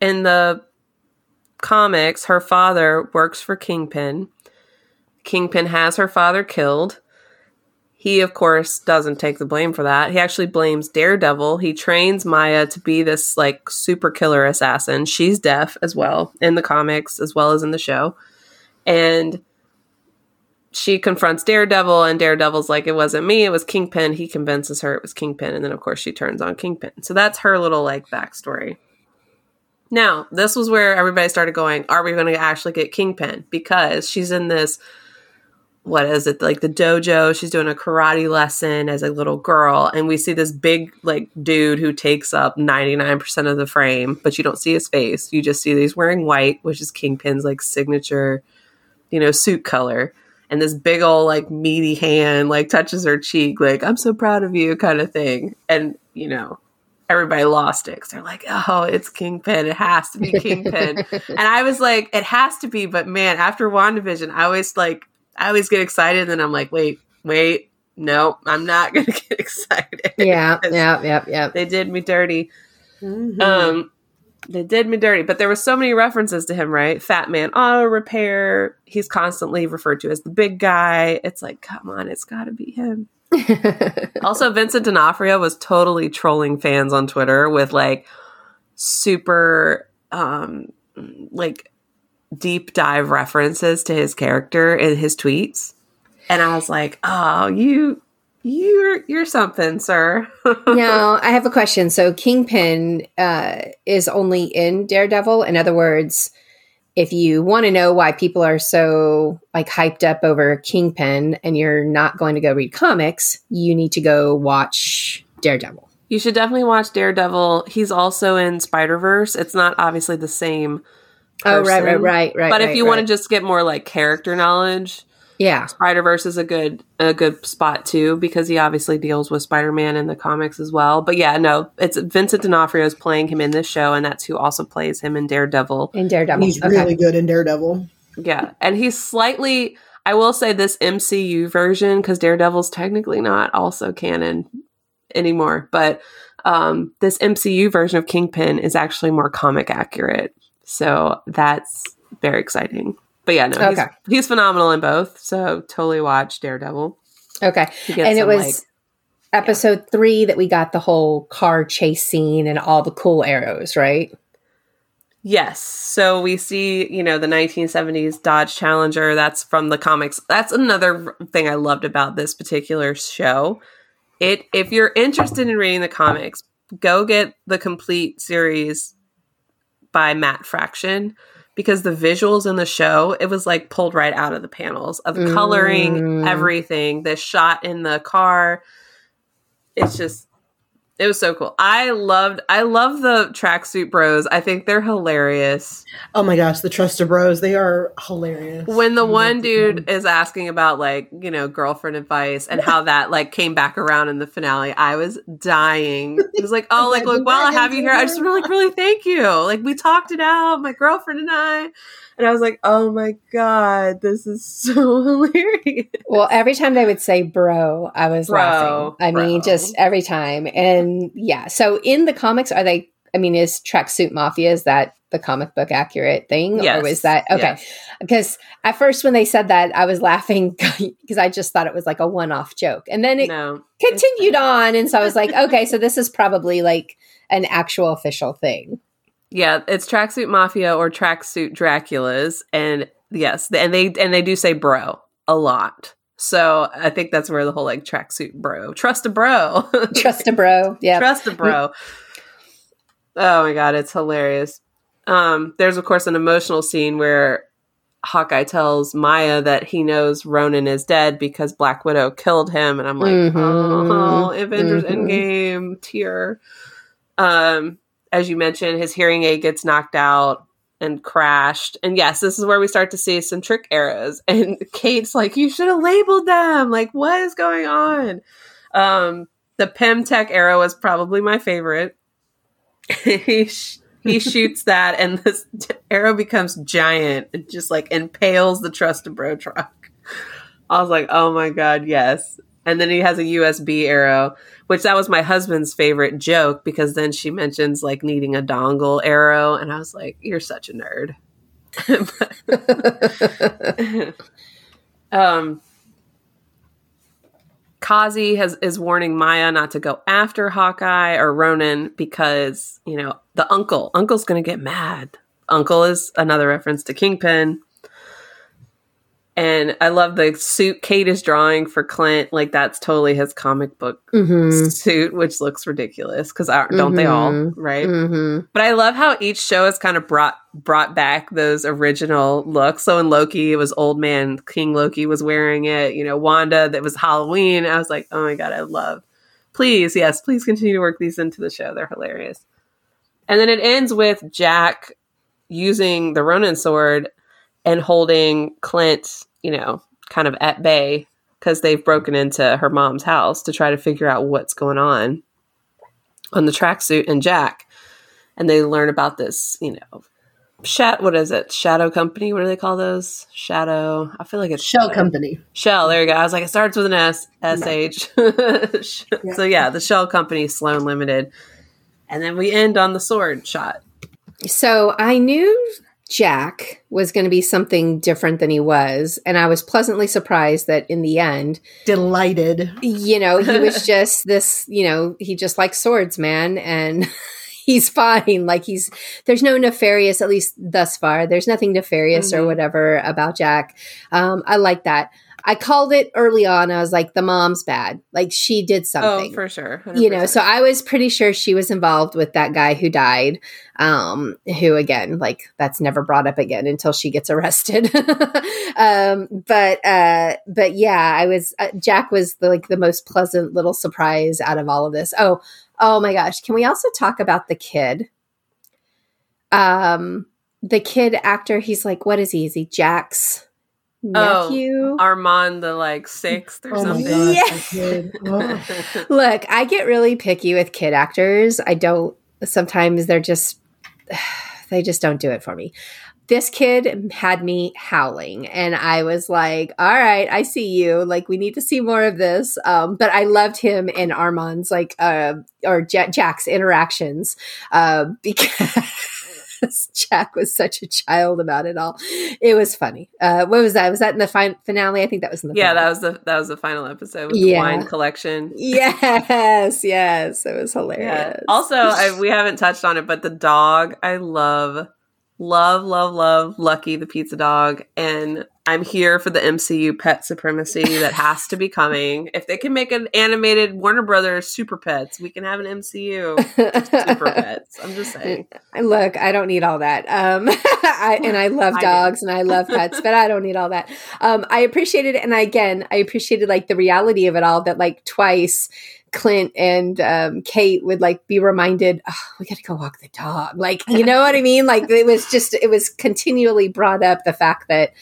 in the comics, her father works for Kingpin. Kingpin has her father killed. He, of course, doesn't take the blame for that. He actually blames Daredevil. He trains Maya to be this like super killer assassin. She's deaf as well in the comics as well as in the show. And she confronts Daredevil, and Daredevil's like, It wasn't me, it was Kingpin. He convinces her it was Kingpin. And then, of course, she turns on Kingpin. So that's her little like backstory. Now, this was where everybody started going, Are we going to actually get Kingpin? Because she's in this what is it like the dojo. She's doing a karate lesson as a little girl and we see this big like dude who takes up 99% of the frame but you don't see his face. You just see that he's wearing white which is kingpin's like signature you know suit color. And this big old like meaty hand like touches her cheek like i'm so proud of you kind of thing. And you know everybody lost it 'cause they're like oh it's kingpin it has to be kingpin and i was like it has to be but man after wandavision i always like I always get excited, and then I'm like, wait, wait, no, I'm not gonna get excited. Yeah, yeah, yeah, yeah. They did me dirty. Mhm. Um, they did me dirty, but there were so many references to him, right? Fat Man Auto Repair. He's constantly referred to as the big guy. It's like, come on, it's got to be him. Also, Vincent D'Onofrio was totally trolling fans on Twitter with like super, um, like deep dive references to his character in his tweets, and I was like, oh, you, you're you're something, sir. now, I have a question. So, Kingpin uh, is only in Daredevil. In other words, if you want to know why people are so like hyped up over Kingpin and you're not going to go read comics, you need to go watch Daredevil. You should definitely watch Daredevil. He's also in Spider Verse. It's not obviously the same. Oh, right, right, right, right. But if right, you want to just get more like character knowledge, yeah, Spider Verse is a good a good spot too because he obviously deals with Spider Man in the comics as well. But yeah, no, it's Vincent D'Onofrio is playing him in this show, and that's who also plays him in Daredevil. in Daredevil. He's okay. really good in Daredevil. Yeah, and he's slightly. I will say this MCU version because Daredevil's technically not also canon anymore, but um, this MCU version of Kingpin is actually more comic accurate. So that's very exciting. But yeah, no, he's, Okay. he's phenomenal in both. So totally watch Daredevil. Okay. And it some, was like- episode three that we got the whole car chase scene and all the cool arrows, right? Yes. So we see, you know, the 1970s Dodge Challenger. That's from the comics. That's another thing I loved about this particular show. It if you're interested in reading the comics, go get the complete series by Matt Fraction because the visuals in the show, it was like pulled right out of the panels of the coloring, Mm. everything, the shot in the car. It's just it was so cool. I loved I love the tracksuit bros. I think they're hilarious. Oh my gosh, the Truster Bros, they are hilarious. When the I one dude is asking about like, you know, girlfriend advice and how that like came back around in the finale, I was dying. It was like, oh, like, Like, look, while I have you here, I just really, like, really thank you. Like, we talked it out, my girlfriend and I. And I was like, oh my God, this is so hilarious. Well, every time they would say bro, I was Bro, laughing. I mean, just every time. And yeah. So in the comics, are they? I mean, is Tracksuit Mafia is that the comic book accurate thing, Yes. or was that okay? Yes. Because at first, when they said that, I was laughing because I just thought it was like a one-off joke, and then it No. continued on, and so I was like, okay, so this is probably like an actual official thing. Yeah, it's tracksuit mafia or tracksuit Draculas, and yes, and they and they do say bro a lot. So I think that's where the whole like tracksuit bro, trust a bro, Trust a bro, yeah. trust a bro. Oh my god, it's hilarious. Um, there's of course an emotional scene where Hawkeye tells Maya that he knows Ronin is dead because Black Widow killed him, and I'm like, Mhm. oh, Avengers Mhm. Endgame tear. Um, as you mentioned, his hearing aid gets knocked out and crashed, and yes, this is where we start to see some trick arrows. And Kate's like, "You should have labeled them. Like, what is going on?" Um, the Pym Tech arrow is probably my favorite. he sh- he shoots that, and this arrow becomes giant. and just like impales the Trust a Bro truck. I was like, oh my god, yes. And then he has a USB arrow, which that was my husband's favorite joke because then she mentions like needing a dongle arrow, and I was like, you're such a nerd. um Kazi has is warning Maya not to go after Hawkeye or Ronin because, you know, the uncle, uncle's to get mad. Uncle is another reference to Kingpin. And I love the suit Kate is drawing for Clint. Like that's totally his comic book Mhm. suit, which looks ridiculous because don't they all, right? Mhm. Right. Mhm. But I love how each show has kind of brought brought back those original looks. So in Loki, it was old man King Loki was wearing it. You know, Wanda that was Halloween. I was like, oh my god, I love. Please, yes, please continue to work these into the show. They're hilarious. And then it ends with Jack using the Ronin sword and holding Clint, you know, kind of at bay because they've broken into her mom's house to try to figure out what's going on on the tracksuit and Jack. And they learn about this, you know, shat what is it? Shadow company? What do they call those? Shadow. I feel like it's Shell Company. Shell. There you go. I was like, it starts with an S. S H. So yeah, the Shell company, Sloan Limited. And then we end on the sword shot. So I knew Jack was going to be something different than he was. And I was pleasantly surprised that in the end, Delighted. you know, he was just this, you know, he just likes swords, man. And he's fine. Like he's, there's no nefarious, at least thus far, there's nothing nefarious or Mhm. whatever about Jack. Um, I like that. I called it early on. I was like, the mom's bad. Like she did something Oh, for sure. you know so i was pretty sure she was involved with that guy who died um who again like that's never brought up again until she gets arrested um but uh but yeah i was uh, jack was the, like the most pleasant little surprise out of all of this oh oh my gosh can we also talk about the kid um the kid actor he's like what is he is he jack's Oh, nephew Armand the like sixth or Oh something. gosh, Yeah. Oh. Look, I get really picky with kid actors. I don't sometimes they're just they just don't do it for me. This kid had me howling and I was like, "All right, I see you. Like we need to see more of this." Um but I loved him and Armand's like uh or Ja- Jack's interactions uh because Jack was such a child about it all. It was funny. Uh, what was that? Was that in the fin- finale? I think that was in the yeah, finale. that was the that was the final episode with Yeah. the wine collection. Yes, yes, it was hilarious. Yeah. Also, I, we haven't touched on it, but the dog, I love, love, love, love Lucky the pizza dog, and I'm here for the MCU pet supremacy that has to be coming. If they can make an animated Warner Brothers Super Pets, we can have an MCU Super Pets. I'm just saying. Look, I don't need all that. Um, I, and I love I dogs and I love pets, but I don't need all that. Um, I appreciated it, and I, again, I appreciated like the reality of it all. That like twice, Clint and um, Kate would like be reminded, oh, "We got to go walk the dog." Like, you know what I mean? Like it was just, it was continually brought up the fact that.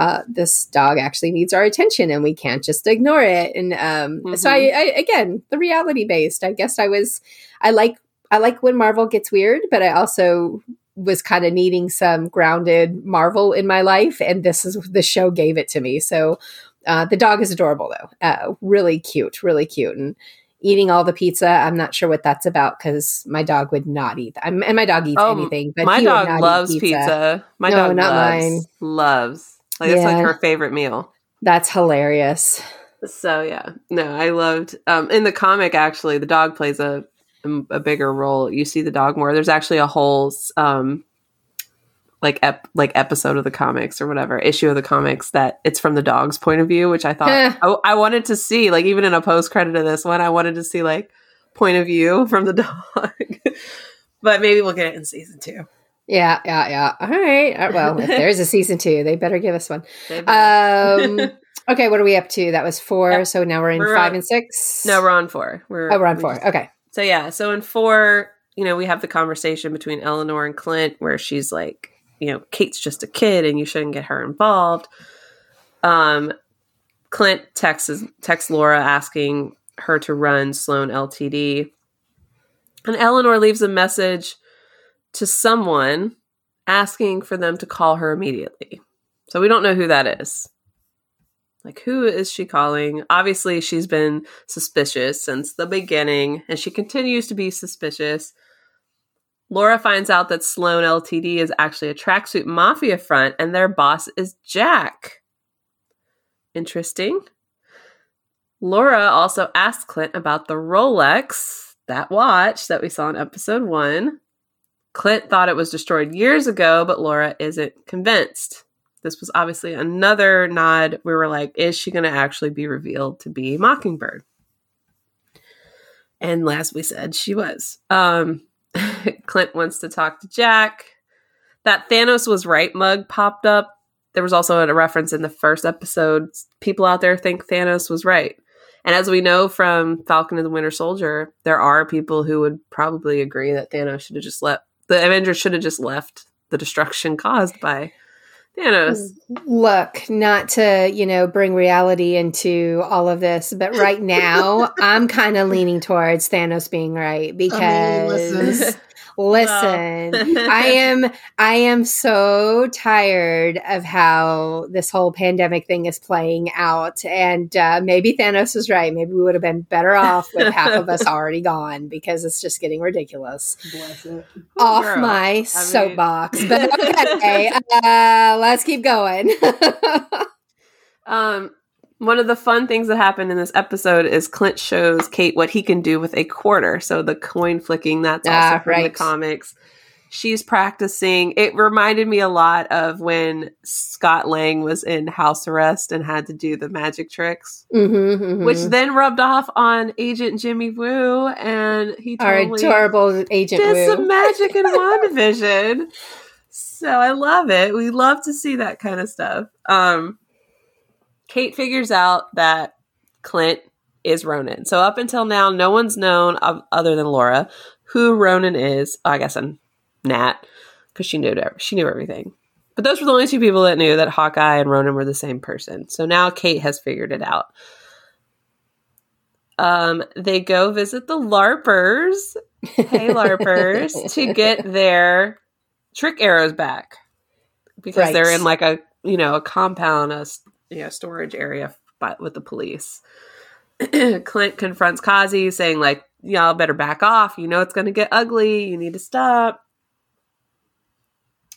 Uh, this dog actually needs our attention and we can't just ignore it and um, so I, I again the reality based i guess i was i like I like when Marvel gets weird, but I also was kind of needing some grounded Marvel in my life, and this is the show gave it to me. So uh, the dog is adorable though, uh, really cute, really cute, and eating all the pizza. I'm not sure what that's about because my dog would not eat. That. And my dog eats Oh, anything, but my dog loves pizza. My No, dog not loves, mine. loves. Like it's like her favorite meal. That's hilarious. So yeah, no, I loved. Um, in the comic, actually, the dog plays a a bigger role. You see the dog more. There's actually a whole um, like ep- like episode of the comics or whatever issue of the comics that it's from the dog's point of view, which I thought I, I wanted to see. Like even in a post credit of this one, I wanted to see like point of view from the dog. but maybe we'll get it in season two. Yeah, yeah, yeah. All right. Uh, Well, if there's a season two, they better give us one. Um, okay, what are we up to? That was four. Yep. So now we're in We're five on- and six. no, we're on four. We're oh, we're on we four. just- Okay. So yeah, so in four, you know, we have the conversation between Eleanor and Clint where she's like, you know, Kate's just a kid and you shouldn't get her involved. Um Clint texts texts Laura asking her to run Sloan LTD. And Eleanor leaves a message to someone asking for them to call her immediately. So we don't know who that is. Like, who is she calling? Obviously, she's been suspicious since the beginning, and she continues to be suspicious. Laura finds out that Sloan LTD is actually a tracksuit mafia front, and their boss is Jack. Interesting. Laura also asked Clint about the Rolex, that watch that we saw in episode one. Clint thought it was destroyed years ago, but Laura isn't convinced. This was obviously another nod. We were like, is she going to actually be revealed to be Mockingbird? And last we said, she was. Um, Clint wants to talk to Jack. That Thanos was right mug popped up. There was also a reference in the first episode. People out there think Thanos was right. And as we know from Falcon and the Winter Soldier, there are people who would probably agree that Thanos should have just left, the Avengers should have just left the destruction caused by Thanos. Look, not to, you know, bring reality into all of this, but right now I'm kind of leaning towards Thanos being right because listen. Listen, I am I am so tired of how this whole pandemic thing is playing out and uh, maybe Thanos was right. Maybe we would have been better off with half of us already gone because it's just getting ridiculous. Bless it. Off Girl, my mean- soapbox. But okay, uh, let's keep going. Um, one of the fun things that happened in this episode is Clint shows Kate what he can do with a quarter. So the coin flicking, that's also Ah, from the comics. She's practicing. It reminded me a lot of when Scott Lang was in house arrest and had to do the magic tricks, Mhm, mhm. which then rubbed off on Agent Jimmy Woo, and he our totally adorable agent did Woo. some magic in WandaVision. So I love it. We love to see that kind of stuff. Um, Kate figures out that Clint is Ronin. So up until now, no one's known of, other than Laura who Ronin is. I guess and Nat because she knew she knew everything. But those were the only two people that knew that Hawkeye and Ronan were the same person. So now Kate has figured it out. Um, they go visit the LARPers hey larpers to get their trick arrows back because Right. they're in like a you know a compound a you know storage area but with the police clint confronts kazi saying like y'all better back off you know it's going to get ugly you need to stop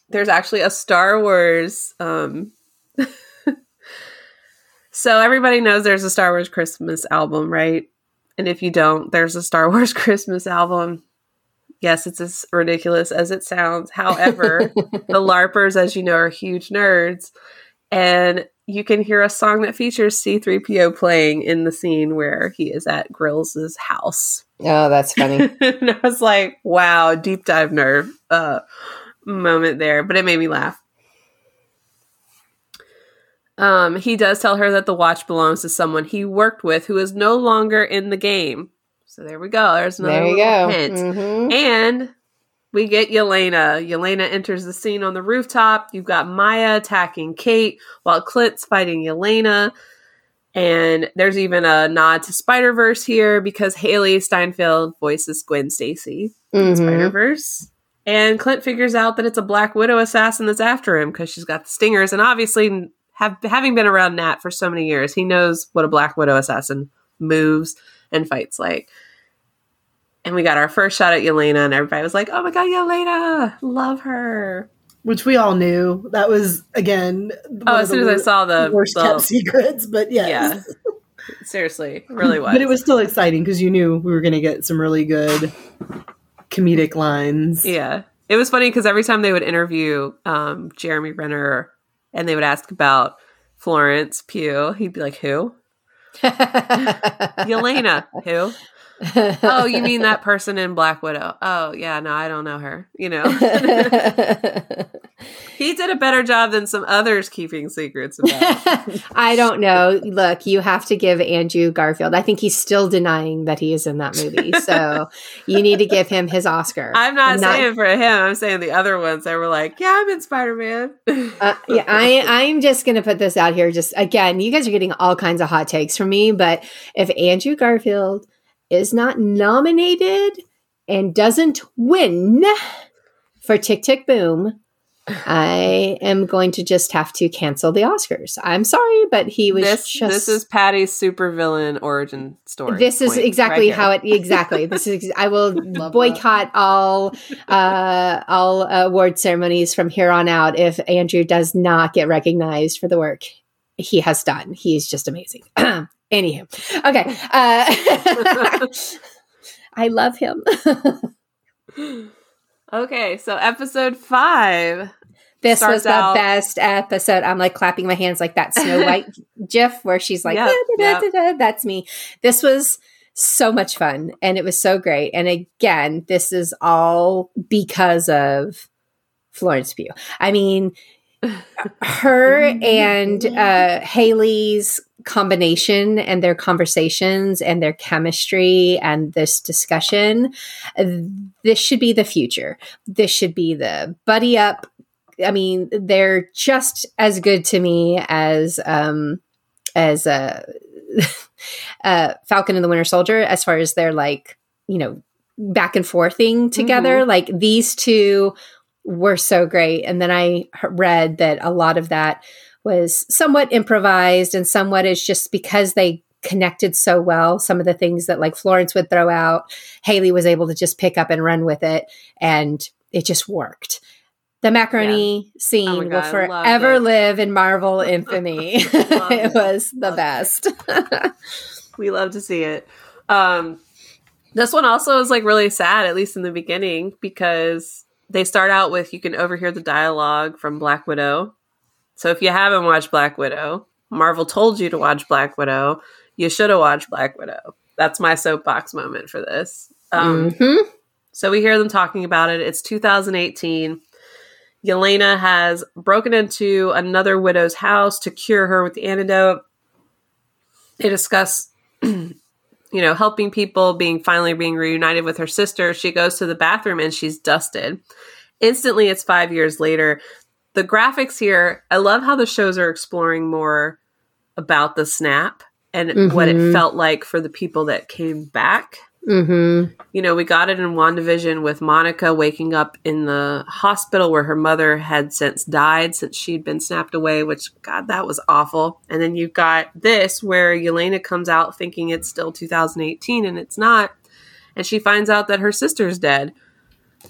there's actually a star wars um so everybody knows there's a star wars christmas album right and if you don't, there's a Star Wars Christmas album. Yes, it's as ridiculous as it sounds. However, the LARPers, as you know, are huge nerds. And you can hear a song that features C3PO playing in the scene where he is at Grills' house. oh, that's funny. and I was like, wow, deep dive nerve uh, moment there. But it made me laugh. Um, he does tell her that the watch belongs to someone he worked with who is no longer in the game. So there we go. There's another there you go. hint. Mhm. And we get Yelena. Yelena enters the scene on the rooftop. You've got Maya attacking Kate while Clint's fighting Yelena. And there's even a nod to Spider Verse here because Hailee Steinfeld voices Gwen Stacy in Mhm. Spider Verse. And Clint figures out that it's a Black Widow assassin that's after him because she's got the stingers. And obviously, have, having been around Nat for so many years, he knows what a Black Widow assassin moves and fights like. And we got our first shot at Yelena, and everybody was like, "Oh my god, Yelena, love her." which we all knew. That was again. Oh, as soon as I saw the worst the, kept secrets, but yes. yeah, seriously, really was. But it was still exciting because you knew we were going to get some really good comedic lines. Yeah, it was funny because every time they would interview um, Jeremy Renner and they would ask about Florence Pugh, he'd be like, "Who?" Yelena, who? Oh, you mean that person in Black Widow? Oh, yeah, no, I don't know her. You know, he did a better job than some others keeping secrets about. I don't know. Look, you have to give Andrew Garfield. I think he's still denying that he is in that movie. So you need to give him his Oscar. I'm not, I'm saying for him. I'm saying the other ones. They were like, "Yeah, I'm in Spider Man." uh, yeah, I, I'm just going to put this out here. Just again, you guys are getting all kinds of hot takes from me, but if Andrew Garfield is not nominated and doesn't win for Tick Tick Boom, I am going to just have to cancel the Oscars. I'm sorry, but he was this, just this is Patty's supervillain origin story. This is exactly right how it exactly. This is I will boycott that. all uh, all award ceremonies from here on out if Andrew does not get recognized for the work he has done. He's just amazing. Anywho, okay. Uh, I love him. okay, so episode five. This was the out- best episode. I'm like clapping my hands like that Snow White gif where she's like, yep, yep. that's me. This was so much fun and it was so great. And again, this is all because of Florence Pugh. I mean, her and uh, Hailee's combination and their conversations and their chemistry and this discussion, this should be the future. This should be the buddy up. I mean, they're just as good to me as um, as uh, uh, Falcon and the Winter Soldier, as far as they're like, you know, back and forthing together. Mm-hmm. Like these two were so great. And then I read that a lot of that was somewhat improvised and somewhat is just because they connected so well. Some of the things that like Florence would throw out, Hailee was able to just pick up and run with it. And it just worked. The macaroni yeah. scene oh will forever live in Marvel infamy. it, it was the love best. we love to see it. Um, this one also is like really sad, at least in the beginning, because they start out with you can overhear the dialogue from Black Widow. So if you haven't watched Black Widow, Marvel told you to watch Black Widow. You should have watched Black Widow. That's my soapbox moment for this. Um, mm-hmm. So we hear them talking about it. It's 2018. Yelena has broken into another widow's house to cure her with the antidote. They discuss you know, helping people, being finally being reunited with her sister. She goes to the bathroom and she's dusted. Instantly, it's five years later. The graphics here, I love how the shows are exploring more about the snap and mm-hmm. what it mm-hmm. felt like for the people that came back Mm-hmm. You know, we got it in WandaVision with Monica waking up in the hospital where her mother had since died since she'd been snapped away, which, God, that was awful. And then you've got this where Yelena comes out thinking it's still 2018 and it's not. And she finds out that her sister's dead.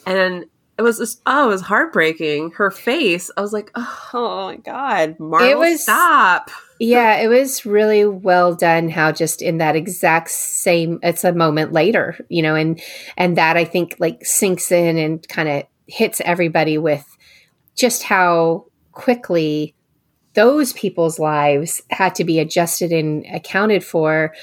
And it was just, oh, it was heartbreaking. Her face, I was like, oh, my God, Marvel, it was, stop. Yeah, it was really well done how just in that exact same it's a moment later, you know, and and that I think like sinks in and kind of hits everybody with just how quickly those people's lives had to be adjusted and accounted for.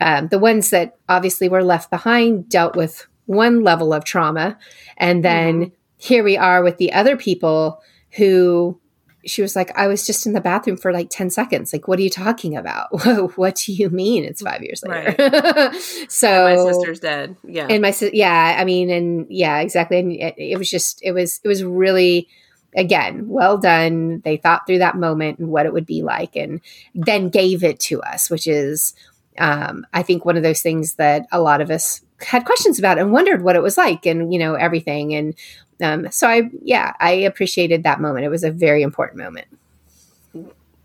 Um, the ones that obviously were left behind dealt with one level of trauma. And then mm-hmm. here we are with the other people who she was like, I was just in the bathroom for like 10 seconds. Like, what are you talking about? what do you mean it's five years later? Right. so and my sister's dead. Yeah. And my, yeah, I mean, and yeah, exactly. And it, it, was just, it was, it was really, again, well done. They thought through that moment and what it would be like and then gave it to us, which is, um, I think one of those things that a lot of us had questions about and wondered what it was like and, you know, everything. And um, so I, yeah, I appreciated that moment. It was a very important moment.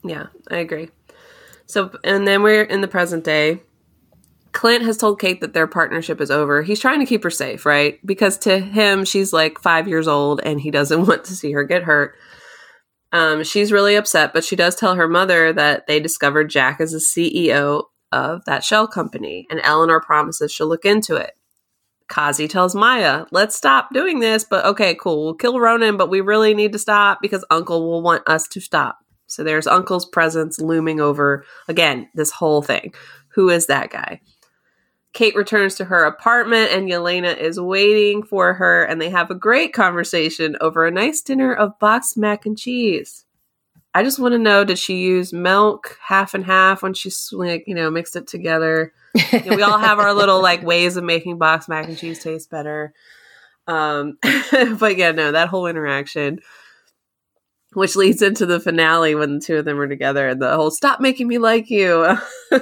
Yeah, I agree. So, and then we're in the present day. Clint has told Kate that their partnership is over. He's trying to keep her safe, right? Because to him, she's like five years old and he doesn't want to see her get hurt. Um, she's really upset, but she does tell her mother that they discovered Jack as a CEO of that shell company, and Eleanor promises she'll look into it. Kazi tells Maya, let's stop doing this, but okay, cool. We'll kill Ronin, but we really need to stop because Uncle will want us to stop. So there's Uncle's presence looming over, again, this whole thing. Who is that guy? Kate returns to her apartment and Yelena is waiting for her, and they have a great conversation over a nice dinner of boxed mac and cheese. I just want to know did she use milk half and half when she like, you know, mixed it together? You know, we all have our little like ways of making boxed mac and cheese taste better. Um, but yeah, no, that whole interaction which leads into the finale when the two of them are together and the whole stop making me like you.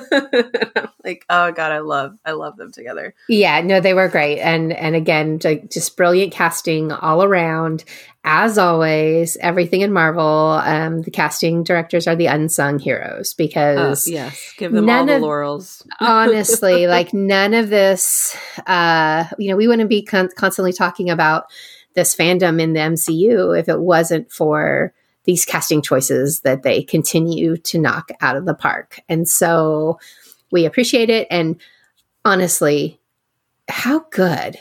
Like oh god i love i love them together. Yeah no they were great. And and again just brilliant casting all around. As always everything in marvel um the casting directors are the unsung heroes because uh, yes. Give them all the of, laurels. Honestly like none of this uh you know we wouldn't be con- constantly talking about this fandom in the MCU if it wasn't for these casting choices that they continue to knock out of the park. And so we appreciate it. And honestly, how good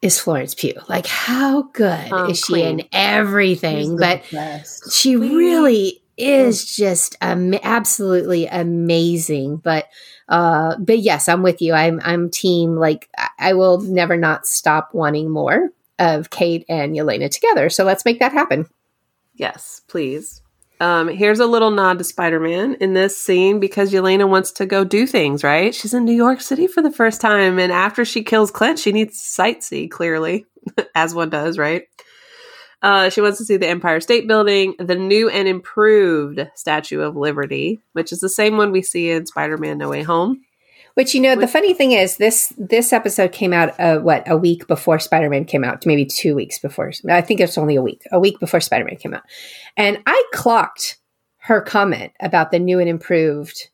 is Florence Pugh? Like, how good um, is she queen. in everything? But best. she queen. really is just um, absolutely amazing. But uh, but yes, I'm with you. I'm I'm team. Like, I will never not stop wanting more of Kate and Yelena together. So let's make that happen. Yes, please. Um, here's a little nod to Spider Man in this scene because Yelena wants to go do things, right? She's in New York City for the first time, and after she kills Clint, she needs sightsee, clearly, as one does, right? Uh, she wants to see the Empire State Building, the new and improved Statue of Liberty, which is the same one we see in Spider Man No Way Home. Which you know, the funny thing is this this episode came out uh, what a week before Spider Man came out, maybe two weeks before. I think it's only a week, a week before Spider Man came out, and I clocked her comment about the new and improved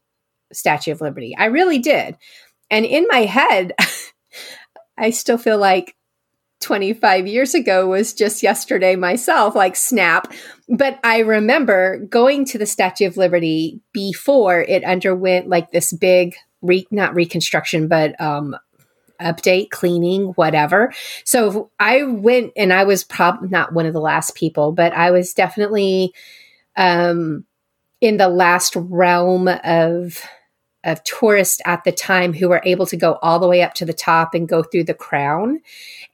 Statue of Liberty. I really did, and in my head, I still feel like 25 years ago was just yesterday myself, like snap. But I remember going to the Statue of Liberty before it underwent like this big re- not reconstruction, but um, update, cleaning, whatever. So I went and I was probably not one of the last people, but I was definitely um, in the last realm of of tourists at the time who were able to go all the way up to the top and go through the crown.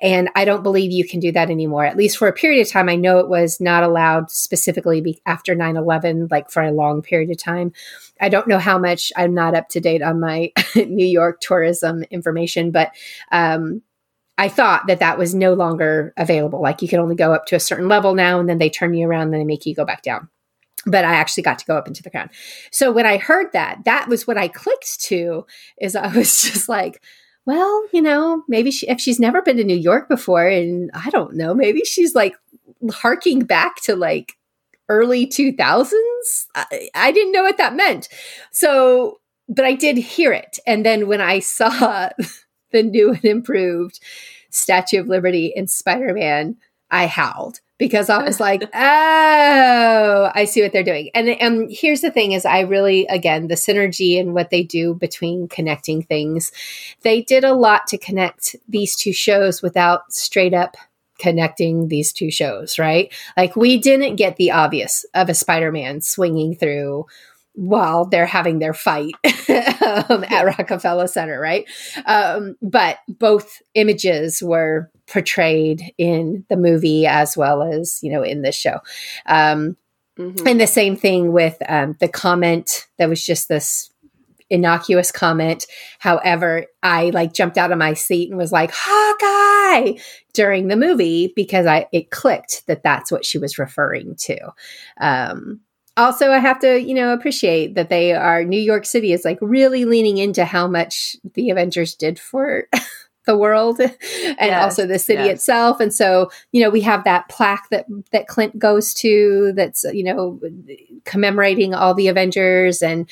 And I don't believe you can do that anymore, at least for a period of time. I know it was not allowed specifically after 9 11, like for a long period of time. I don't know how much I'm not up to date on my New York tourism information, but um, I thought that that was no longer available. Like you can only go up to a certain level now, and then they turn you around and they make you go back down. But I actually got to go up into the crown. So when I heard that, that was what I clicked to. Is I was just like, well, you know, maybe she, if she's never been to New York before, and I don't know, maybe she's like harking back to like early 2000s. I, I didn't know what that meant. So, but I did hear it. And then when I saw the new and improved Statue of Liberty in Spider Man, I howled because I was like, oh, I see what they're doing. And, and here's the thing is I really, again, the synergy and what they do between connecting things, they did a lot to connect these two shows without straight up connecting these two shows, right? Like we didn't get the obvious of a Spider-Man swinging through while they're having their fight um, at Rockefeller Center, right? Um, but both images were portrayed in the movie as well as you know in this show um, mm-hmm. and the same thing with um, the comment that was just this innocuous comment. However i like jumped out of my seat and was like hawkeye! during the movie because i it clicked that that's what she was referring to. Um, also i have to you know appreciate that they are new york city is like really leaning into how much the avengers did for the world and yes, also the city yes. itself. And so you know we have that plaque that that clint goes to that's you know commemorating all the avengers and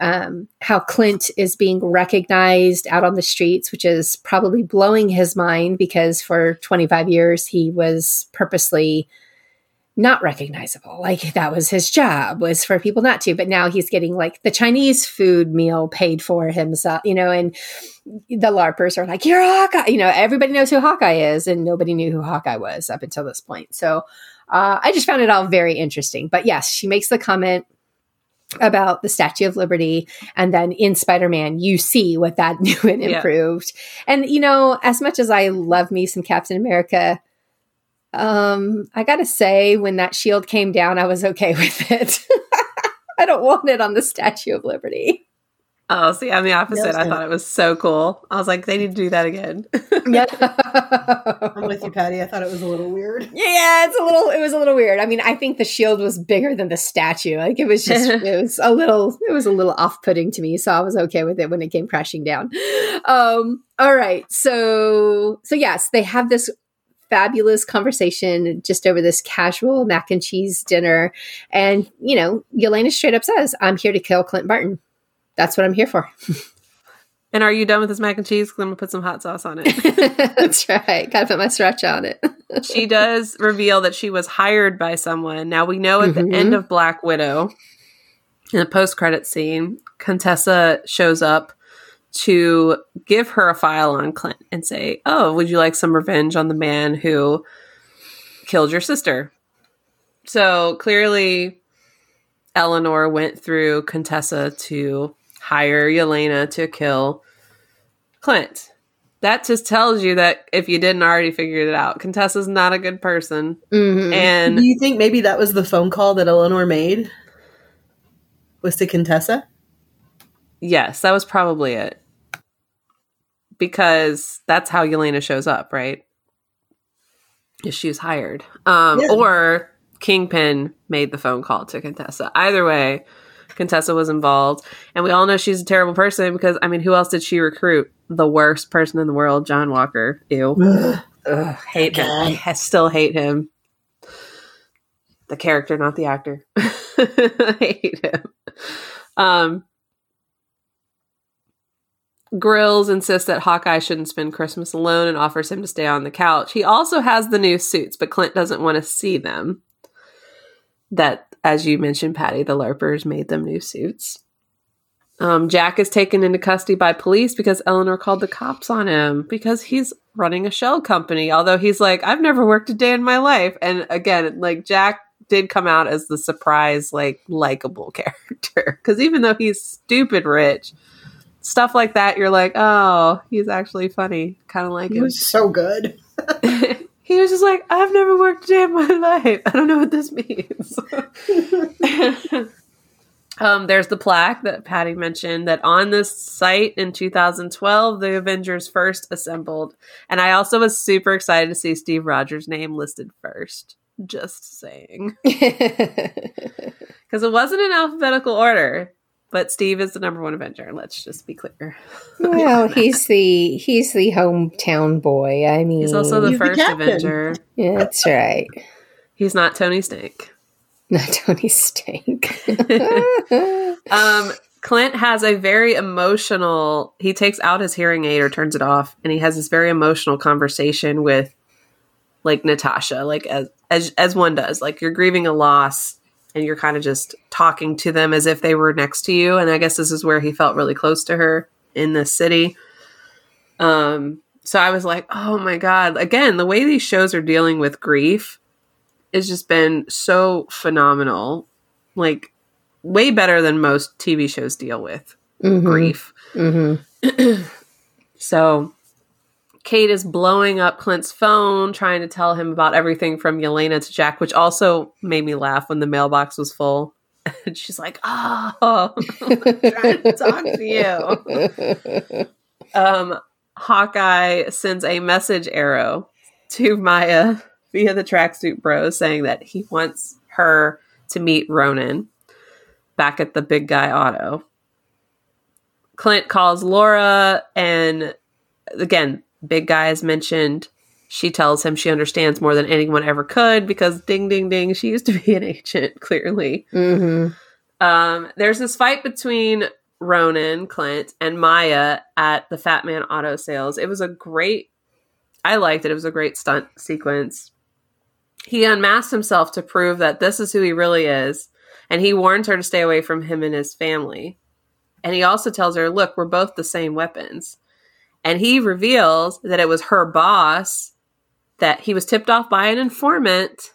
um, how Clint is being recognized out on the streets, which is probably blowing his mind because for 25 years he was purposely not recognizable. Like that was his job was for people not to, but now he's getting like the Chinese food meal paid for himself, you know, and the LARPers are like, you're Hawkeye, you know, everybody knows who Hawkeye is and nobody knew who Hawkeye was up until this point. So uh, I just found it all very interesting. But yes, she makes the comment about the Statue of Liberty. And then in Spider Man, you see what that new and improved. Yeah. And, you know, as much as I love me some Captain America, um, I gotta say, when that shield came down, I was okay with it. I don't want it on the Statue of Liberty. Oh, see, I'm the opposite. I thought it was so cool. I was like, they need to do that again. yeah, I'm with you, Patty. I thought it was a little weird. Yeah, it's a little. It was a little weird. I mean, I think the shield was bigger than the statue. Like it was just, it was a little, it was a little off-putting to me. So I was okay with it when it came crashing down. Um, all right, so so yes, they have this fabulous conversation just over this casual mac and cheese dinner. And, you know, Yelena straight up says, I'm here to kill Clint Barton that's what I'm here for. and are you done with this mac and cheese? Because I'm gonna put some hot sauce on it. that's right. Gotta put my sriracha on it. she does reveal that she was hired by someone. Now we know at mm-hmm. the end of Black Widow, in the post credit scene, Contessa shows up to give her a file on Clint and say, "Oh, would you like some revenge on the man who killed your sister?" So clearly, Eleanor went through Contessa to hire Yelena to kill Clint. That just tells you that if you didn't already figure it out, Contessa's not a good person. Mm-hmm. And do you think maybe that was the phone call that Eleanor made? Was to Contessa? Yes, that was probably it. Because that's how Yelena shows up, right? If she was hired. Um, yeah. Or Kingpin made the phone call to Contessa. Either way, Contessa was involved. And we all know she's a terrible person because, I mean, who else did she recruit? The worst person in the world, John Walker. Ew. Ugh, hate him. I still hate him. The character, not the actor. I hate him. Um, Grills insists that Hawkeye shouldn't spend Christmas alone and offers him to stay on the couch. He also has the new suits, but Clint doesn't want to see them. That as you mentioned, Patty, the LARPers made them new suits. Um, Jack is taken into custody by police because Eleanor called the cops on him because he's running a shell company. Although he's like, I've never worked a day in my life. And again, like Jack did come out as the surprise, like likable character because even though he's stupid rich, stuff like that, you're like, oh, he's actually funny, kind of like he him. was so good. he was just like, I've never worked a day in my life. I don't know what this means. um, there's the plaque that Patty mentioned that on this site in 2012, the Avengers first assembled. And I also was super excited to see Steve Rogers' name listed first. Just saying. Because it wasn't in alphabetical order. But Steve is the number one Avenger. Let's just be clear. Well, he's the he's the hometown boy. I mean, he's also the first the Avenger. Yeah, that's right. He's not Tony Stank. Not Tony Stank. um, Clint has a very emotional. He takes out his hearing aid or turns it off, and he has this very emotional conversation with, like Natasha, like as as as one does. Like you're grieving a loss and you're kind of just talking to them as if they were next to you. And I guess this is where he felt really close to her in this city. Um, so I was like, oh my God. Again, the way these shows are dealing with grief has just been so phenomenal. Like, way better than most TV shows deal with mm-hmm. grief. Mm-hmm. so Kate is blowing up Clint's phone, trying to tell him about everything from Yelena to Jack, which also made me laugh when the mailbox was full. And she's like, "Oh, trying to talk to you." Um, Hawkeye sends a message arrow to Maya via the tracksuit bros, saying that he wants her to meet Ronin back at the big guy auto. Clint calls Laura, and again, Big Guy is mentioned. She tells him she understands more than anyone ever could because ding, ding, ding, she used to be an agent, clearly. Mm-hmm. Um, there's this fight between Ronin, Clint, and Maya at the Fat Man Auto Sales. It was a great, I liked it. It was a great stunt sequence. He unmasked himself to prove that this is who he really is, and he warns her to stay away from him and his family. And he also tells her, Look, we're both the same weapons. And he reveals that it was her boss that he was tipped off by an informant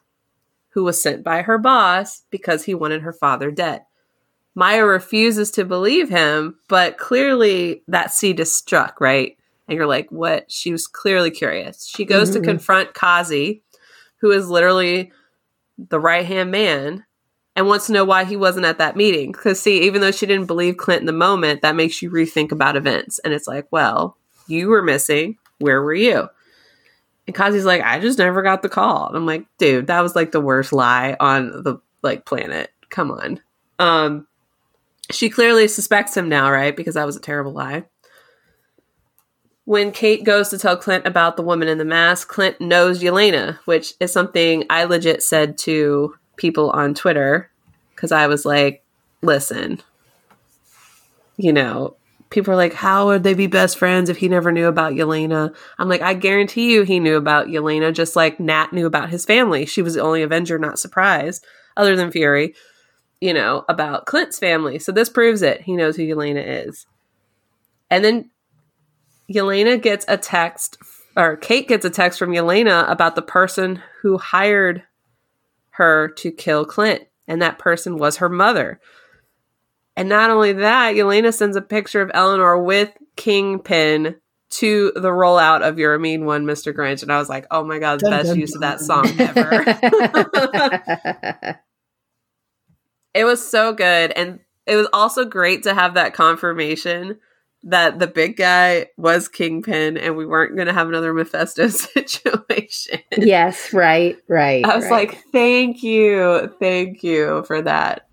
who was sent by her boss because he wanted her father dead. Maya refuses to believe him, but clearly that seed is struck, right? And you're like, what? She was clearly curious. She goes mm-hmm. to confront Kazi, who is literally the right hand man, and wants to know why he wasn't at that meeting. Because, see, even though she didn't believe Clint in the moment, that makes you rethink about events. And it's like, well, you were missing. Where were you? And Kazi's like, I just never got the call. And I'm like, dude, that was like the worst lie on the like planet. Come on. Um, she clearly suspects him now, right? Because that was a terrible lie. When Kate goes to tell Clint about the woman in the mask, Clint knows Yelena, which is something I legit said to people on Twitter because I was like, listen, you know, people are like, how would they be best friends if he never knew about Yelena? I'm like, I guarantee you he knew about Yelena, just like Nat knew about his family. She was the only Avenger not surprised, other than Fury, you know, about Clint's family. So this proves it. He knows who Yelena is. And then Yelena gets a text, or Kate gets a text from Yelena about the person who hired her to kill Clint. And that person was her mother. And not only that, Yelena sends a picture of Eleanor with Kingpin to the rollout of You're a Mean One, Mr. Grinch. And I was like, oh my God, the best use of that song ever. it was so good. And it was also great to have that confirmation that the big guy was Kingpin and we weren't going to have another Mephisto situation. Yes, right, right. I was right. like, thank you. Thank you for that.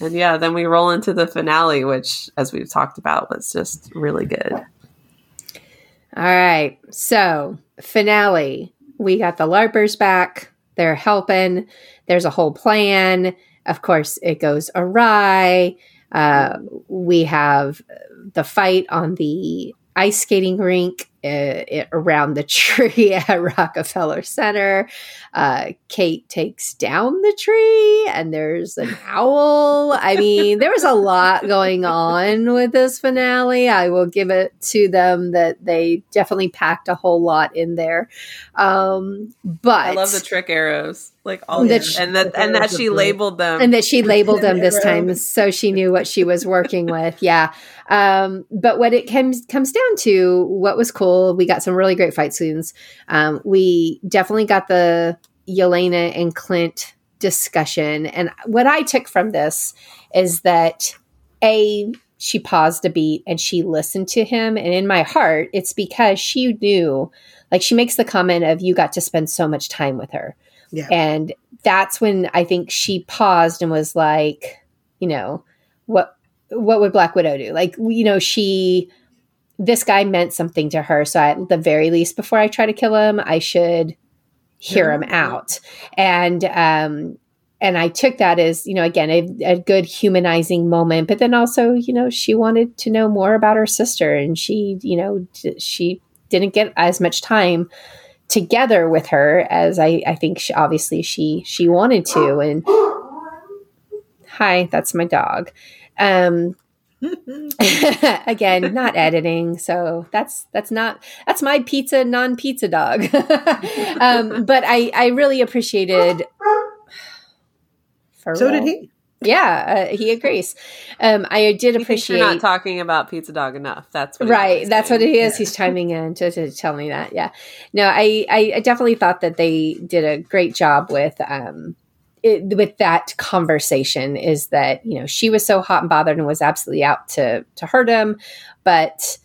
And yeah, then we roll into the finale, which, as we've talked about, was just really good. All right. So, finale. We got the LARPers back. They're helping. There's a whole plan. Of course, it goes awry. Uh, we have the fight on the ice skating rink uh, around the tree at Rockefeller Center. Uh, Kate takes down the tree, and there's an owl. I mean, there was a lot going on with this finale. I will give it to them that they definitely packed a whole lot in there. Um, but I love the trick arrows, like all that, and that and that she labeled them, and that she labeled them this time, so she knew what she was working with. Yeah. Um, but what it comes comes down to, what was cool, we got some really great fight scenes. Um, we definitely got the Yelena and Clint discussion, and what I took from this is that a she paused a beat and she listened to him, and in my heart, it's because she knew, like she makes the comment of you got to spend so much time with her, yeah. and that's when I think she paused and was like, you know, what what would Black Widow do? Like, you know, she, this guy meant something to her. So at the very least, before I try to kill him, I should hear him out. And, um, and I took that as, you know, again, a, a, good humanizing moment, but then also, you know, she wanted to know more about her sister and she, you know, she didn't get as much time together with her as I, I think she, obviously she, she wanted to. And hi, that's my dog. Um, again, not editing, so that's that's not that's my pizza non pizza dog. um, but I I really appreciated. so did he. Yeah, uh, he agrees. Um, I did appreciate. You're not talking about Pizza Dog enough. That's right. That's what it is. Yeah. He's chiming in to, to, tell me that. Yeah. No, I I definitely thought that they did a great job with um, it, with that conversation is that you know she was so hot and bothered and was absolutely out to to hurt him, but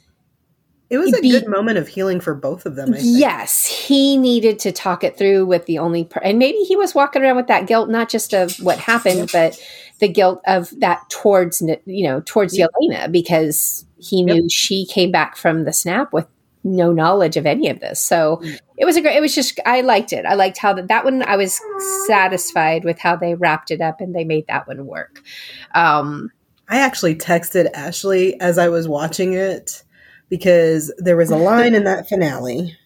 it was a be, good moment of healing for both of them. Yes, he needed to talk it through with the only, per- and maybe he was walking around with that guilt, not just of what happened, but the guilt of that towards you know towards yep. Yelena because he knew yep. she came back from the snap with no knowledge of any of this. So mm. it was a great, it was just, I liked it. I liked how that, that one, I was satisfied with how they wrapped it up and they made that one work. Um, I actually texted Ashley as I was watching it because there was a line in that finale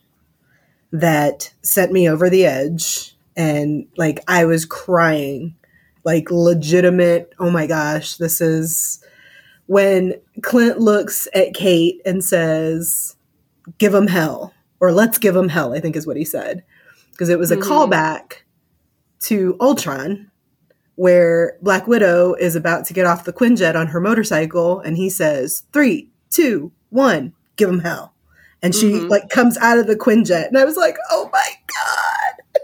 that sent me over the edge and like I was crying like legitimate oh my gosh this is when Clint looks at Kate and says give him hell or let's give him hell I think is what he said because it was a Mhm. callback to Ultron where Black Widow is about to get off the Quinjet on her motorcycle and he says three two one give him hell and she Mhm. like comes out of the Quinjet and I was like oh my god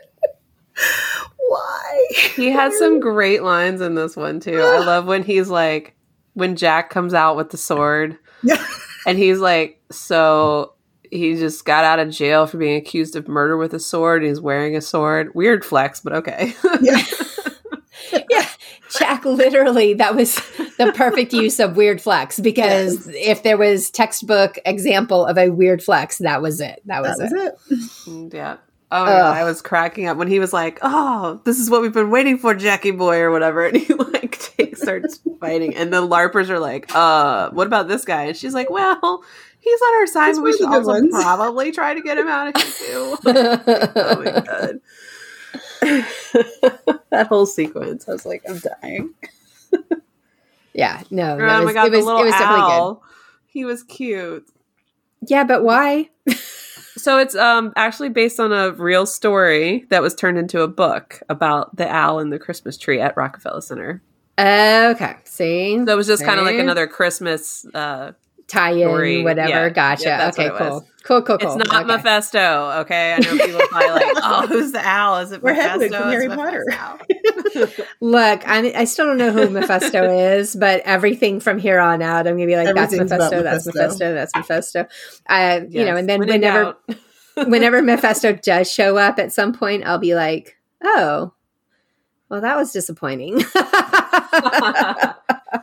why He has some great lines in this one too. I love when he's like when Jack comes out with the sword yeah and he's like so he just got out of jail for being accused of murder with a sword. He's wearing a sword. Weird flex, but okay. yeah yeah, Jack literally that was the perfect use of weird flex because if there was textbook example of a weird flex, that was it. That was, that was it. it Mm, yeah. Oh, my God, I was cracking up when he was like, "Oh, this is what we've been waiting for, Jackie boy, or whatever," and he like takes, starts fighting, and the larpers are like, "Uh, what about this guy?" And she's like, "Well, he's on our side, but we should also ones." probably try to get him out of here too." oh my god, that whole sequence, I was like, "I'm dying." yeah, no, oh that my god, it was the little it was definitely good. owl. He was cute. Yeah, but why? So it's um actually based on a real story that was turned into a book about the owl and the Christmas tree at Rockefeller Center. Okay, see, So it was just kind of like another Christmas. Uh, tie-in, story. whatever. Yeah. gotcha. Yeah, okay, cool. cool, cool, cool. it's not okay. Mephisto, okay? I know people are probably like, "Oh, who's the owl? Is it We're Mephisto?" Hedwig from It's Harry Potter. Look, I I still don't know who Mephisto is, but everything from here on out, I'm gonna be like, that's Everything's Mephisto, that's Mephisto. Mephisto, that's Mephisto. Uh, you know, and then When whenever whenever Mephisto does show up at some point, I'll be like, oh, well, that was disappointing.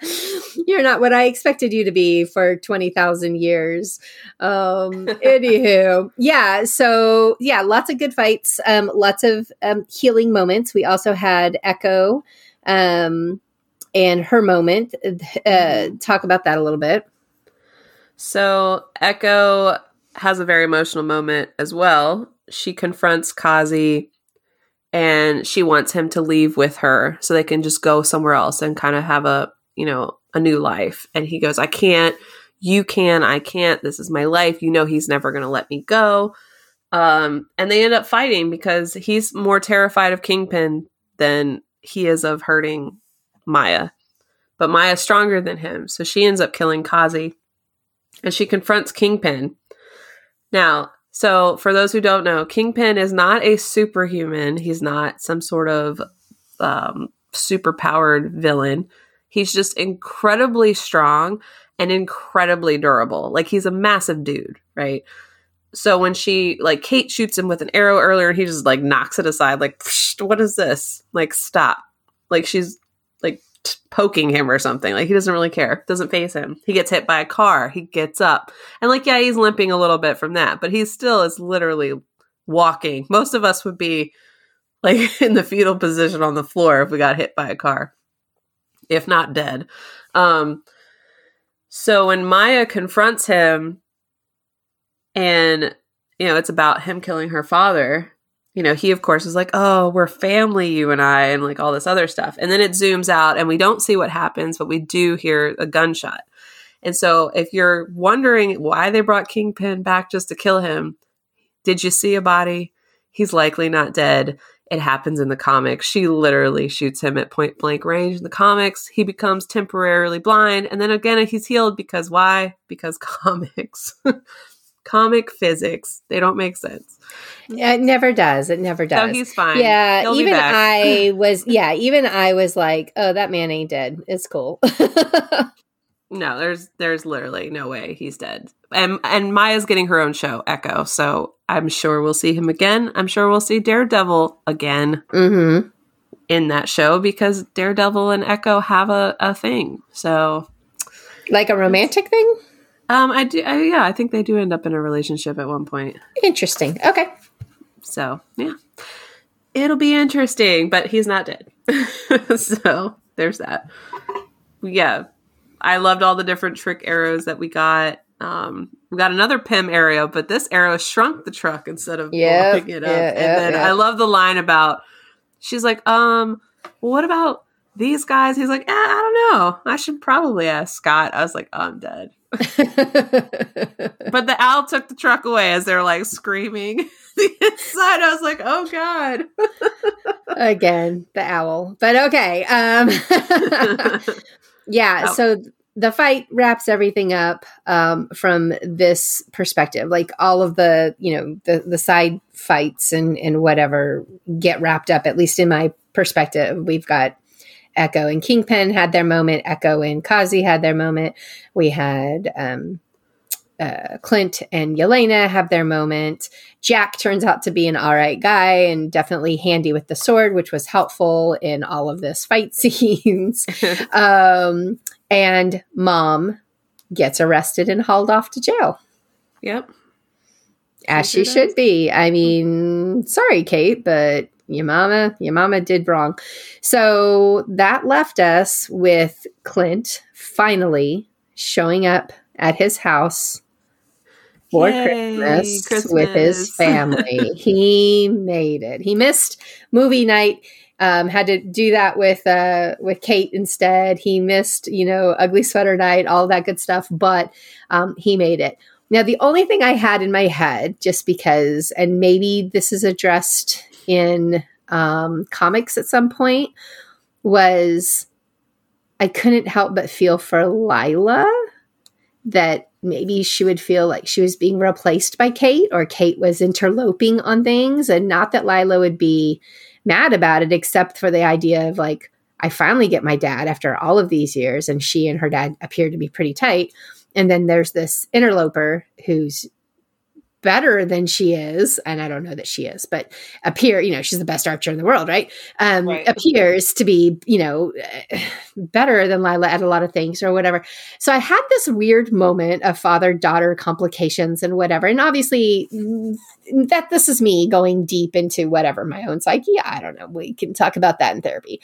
You're not what I expected you to be for 20,000 years. Um, anywho, yeah. So, yeah, lots of good fights, um, lots of um, healing moments. We also had Echo um, and her moment. Uh, talk about that a little bit. So Echo has a very emotional moment as well. She confronts Kazi and she wants him to leave with her so they can just go somewhere else and kind of have a, you know, a new life. And he goes, I can't, you can, I can't. This is my life. You know, he's never going to let me go. Um, and they end up fighting because he's more terrified of Kingpin than he is of hurting Maya. But Maya's stronger than him. So she ends up killing Kazi and she confronts Kingpin. Now, so for those who don't know, Kingpin is not a superhuman. He's not some sort of um, super powered villain. He's just incredibly strong and incredibly durable. Like he's a massive dude, right? So when she like Kate shoots him with an arrow earlier, he just like knocks it aside, like what is this? Like stop! Like she's like t- poking him or something. Like he doesn't really care. Doesn't face him. He gets hit by a car. He gets up. And like, yeah, he's limping a little bit from that, but he still is literally walking. Most of us would be like in the fetal position on the floor if we got hit by a car, if not dead. Um, so when Maya confronts him, and you know, it's about him killing her father. You know, he of course is like, "Oh, we're family, you and I," and like all this other stuff. And then it zooms out, and we don't see what happens, but we do hear a gunshot. And so, if you're wondering why they brought Kingpin back just to kill him, did you see a body? He's likely not dead. It happens in the comics. She literally shoots him at point blank range in the comics. He becomes temporarily blind. And then again, he's healed because why? Because comics. Comic physics. They don't make sense. It never does. It never does. So he's fine. Yeah, He'll even. I was. Yeah, even I was like, "Oh, that man ain't dead. It's cool." No, there's there's literally no way he's dead. And and Maya's getting her own show, Echo. So I'm sure we'll see him again. I'm sure we'll see Daredevil again mm-hmm. in that show because Daredevil and Echo have a, a thing. So Like a romantic thing. um I do I, yeah, I think they do end up in a relationship at one point. Interesting. Okay. So yeah. It'll be interesting, but he's not dead. so there's that. Yeah. I loved all the different trick arrows that we got. Um, we got another Pym arrow, but this arrow shrunk the truck instead of Yep, blowing it up. yeah, and yeah, then yeah. I love the line about she's like, um, well, what about these guys? He's like, eh, I don't know. I should probably ask Scott. I was like, oh, I'm dead. But the owl took the truck away as they're like screaming the inside. I was like, oh god. Again, the owl. But okay. Um Yeah, Oh. so the fight wraps everything up um, from this perspective. Like all of the, you know, the the side fights and and whatever get wrapped up. At least in my perspective, we've got Echo and Kingpin had their moment. Echo and Kazi had their moment. We had um, uh, Clint and Yelena have their moment. Jack turns out to be an all right guy and definitely handy with the sword, which was helpful in all of this fight scenes. um, and mom gets arrested and hauled off to jail, yep. as she does. should be. I mean, sorry, Kate, but your mama, your mama did wrong. So that left us with Clint finally showing up at his house for Yay, Christmas, with his family. he made it. He missed movie night. Um, had to do that with uh, with Kate instead. He missed, you know, ugly sweater night, all that good stuff. But um, he made it. Now, the only thing I had in my head, just because, and maybe this is addressed in um, comics at some point, was I couldn't help but feel for Lila that maybe she would feel like she was being replaced by Kate or Kate was interloping on things. And not that Lila would be mad about it except for the idea of like I finally get my dad after all of these years and she and her dad appear to be pretty tight. And then there's this interloper who's better than she is and I don't know that she is but appear you know she's the best archer in the world right um Right. appears to be you know better than Lila at a lot of things or whatever so I had this weird moment of father daughter complications and whatever. And obviously, mm, that this is me going deep into whatever my own psyche. I don't know. We can talk about that in therapy.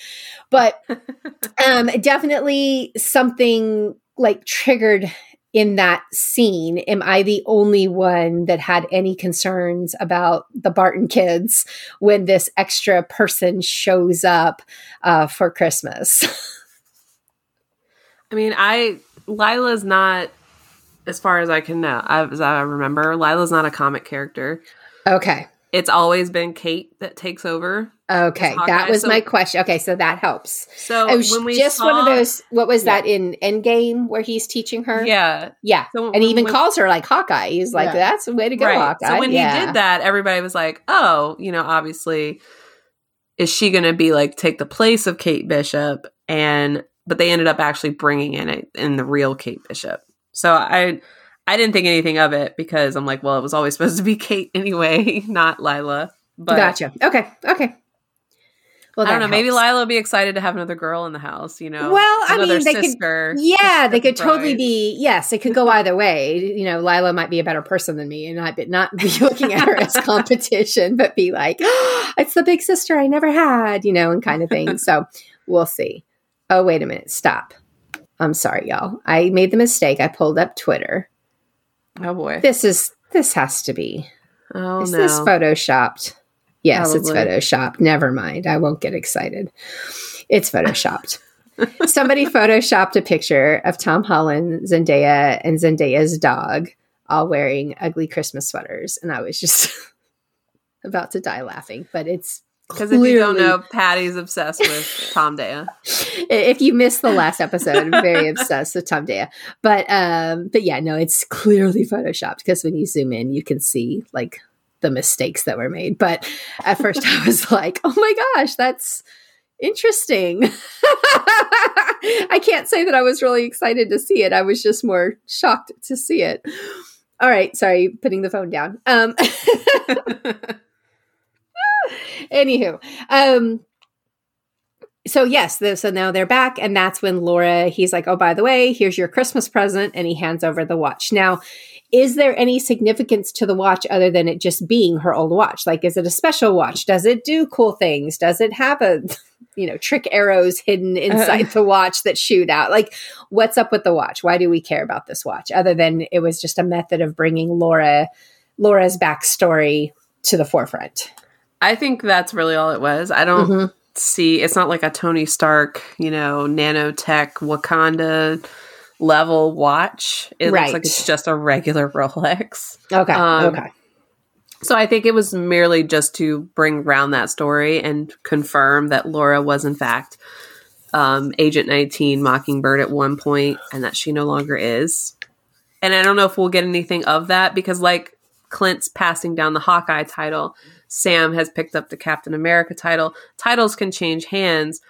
But um, definitely something like triggered in that scene. Am I the only one that had any concerns about the Barton kids when this extra person shows up uh, for Christmas? I mean, I Lila's not as far as I can know, as I remember, Lila's not a comic character. okay. It's always been Kate that takes over. Okay, that was so- my question. Okay, so that helps. So it was when we just one of those. What was Yeah. that in Endgame where he's teaching her? Yeah. yeah, So and he when- even when- calls her like Hawkeye. He's like, Yeah. "That's a way to go, Hawkeye." So when yeah. he did that, everybody was like, "Oh, you know, obviously, is she going to be like take the place of Kate Bishop?" And but they ended up actually bringing in it in the real Kate Bishop. So I I didn't think anything of it because I'm like, well, it was always supposed to be Kate anyway, not Lila. But gotcha. Okay, okay. Well, I don't know. Maybe. Lila would be excited to have another girl in the house. You know, Well, I another mean, they could- sister. Yeah, they could sister totally be. Yes, it could go either way. You know, Lila might be a better person than me, and not be, not be looking at her as competition, but be like, ah, "It's the big sister I never had," you know, and kind of thing. So we'll see. Oh, wait a minute. Stop. I'm sorry, y'all. I made the mistake. I pulled up Twitter. Oh boy. This is this has to be. Oh is no. this photoshopped? Yes, it's photoshopped. Never mind. I won't get excited. It's photoshopped. Somebody photoshopped a picture of Tom Holland, Zendaya, and Zendaya's dog all wearing ugly Christmas sweaters. And I was just about to die laughing. But it's Because if you don't know, Patty's obsessed with Tom Daya. if you missed the last episode, I'm very obsessed with Tom Daya. But um, but yeah, no, it's clearly photoshopped because when you zoom in, you can see like the mistakes that were made. But at first, I was like, oh my gosh, that's interesting. I can't say that I was really excited to see it. I was just more shocked to see it. All right, sorry, putting the phone down. Um, Anywho, um, so yes, the, so now they're back, and that's when Laura, he's like, "Oh, by the way, here's your Christmas present," and he hands over the watch. Now, is there any significance to the watch other than it just being her old watch? Like, is it a special watch? Does it do cool things? Does it have a, you know, trick arrows hidden inside the watch that shoot out? Like, what's up with the watch? Why do we care about this watch other than it was just a method of bringing Laura, Laura's backstory to the forefront? I think that's really all it was. I don't Mhm. see it's not like a Tony Stark, you know, nanotech Wakanda level watch. It Right. looks like it's just a regular Rolex. Okay. Um, okay. So I think it was merely just to bring round that story and confirm that Laura was in fact um, Agent 19 Mockingbird at one point and that she no longer is. And I don't know if we'll get anything of that because like Clint's passing down the Hawkeye title, Sam has picked up the Captain America title. Titles can change hands.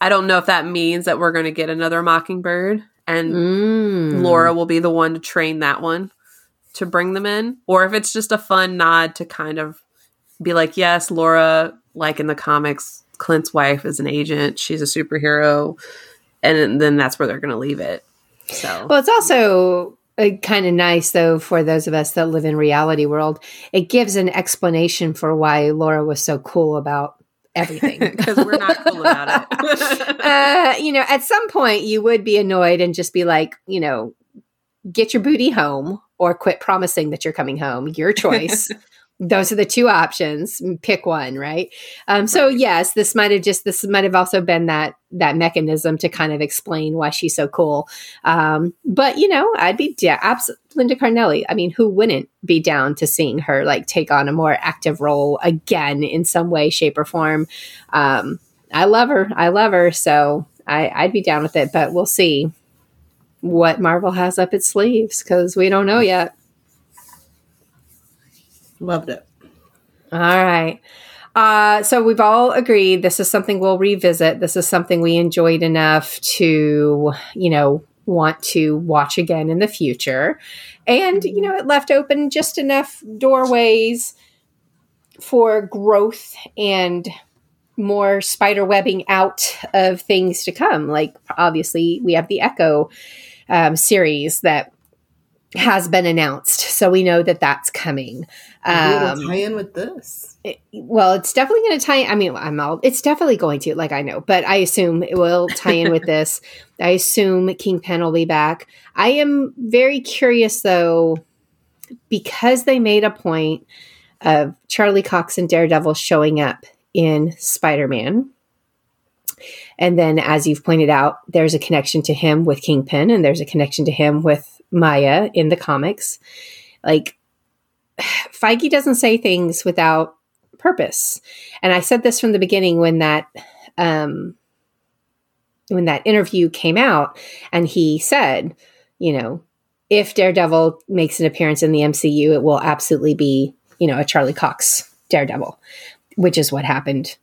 I don't know if that means that we're going to get another Mockingbird and Mm. Laura will be the one to train that one to bring them in, or if it's just a fun nod to kind of be like, yes, Laura, like in the comics, Clint's wife is an agent, she's a superhero, and then that's where they're going to leave it. So, Well, it's also kind of nice, though, for those of us that live in reality world. It gives an explanation for why Laura was so cool about everything. because we're not cool about it. uh, you know, at some point you would be annoyed and just be like, you know, get your booty home or quit promising that you're coming home. Your choice. Those are the two options. Pick one, right? Um, so yes, this might have just this might have also been that that mechanism to kind of explain why she's so cool. Um, but you know, I'd be yeah, abs- Linda Cardellini. I mean, who wouldn't be down to seeing her like take on a more active role again in some way, shape, or form? Um, I love her. I love her. So I, I'd be down with it, but we'll see what Marvel has up its sleeves because we don't know yet. Loved it. All right. Uh, so we've all agreed this is something we'll revisit. This is something we enjoyed enough to, you know, want to watch again in the future. And, you know, it left open just enough doorways for growth and more spider webbing out of things to come. Like, obviously, we have the Echo um, series that has been announced. So we know that that's coming. It'll Um, tie in with this. it- well, it's definitely going to tie. I mean, I'm all. It's definitely going to. Like I know, but I assume it will tie in with this. I assume Kingpin will be back. I am very curious though, because they made a point of Charlie Cox and Daredevil showing up in Spider Man. And then, as you've pointed out, there's a connection to him with Kingpin, and there's a connection to him with Maya in the comics. Like, Feige doesn't say things without purpose. And I said this from the beginning when that um, when that interview came out, and he said, you know, if Daredevil makes an appearance in the MCU, it will absolutely be, you know, a Charlie Cox Daredevil, which is what happened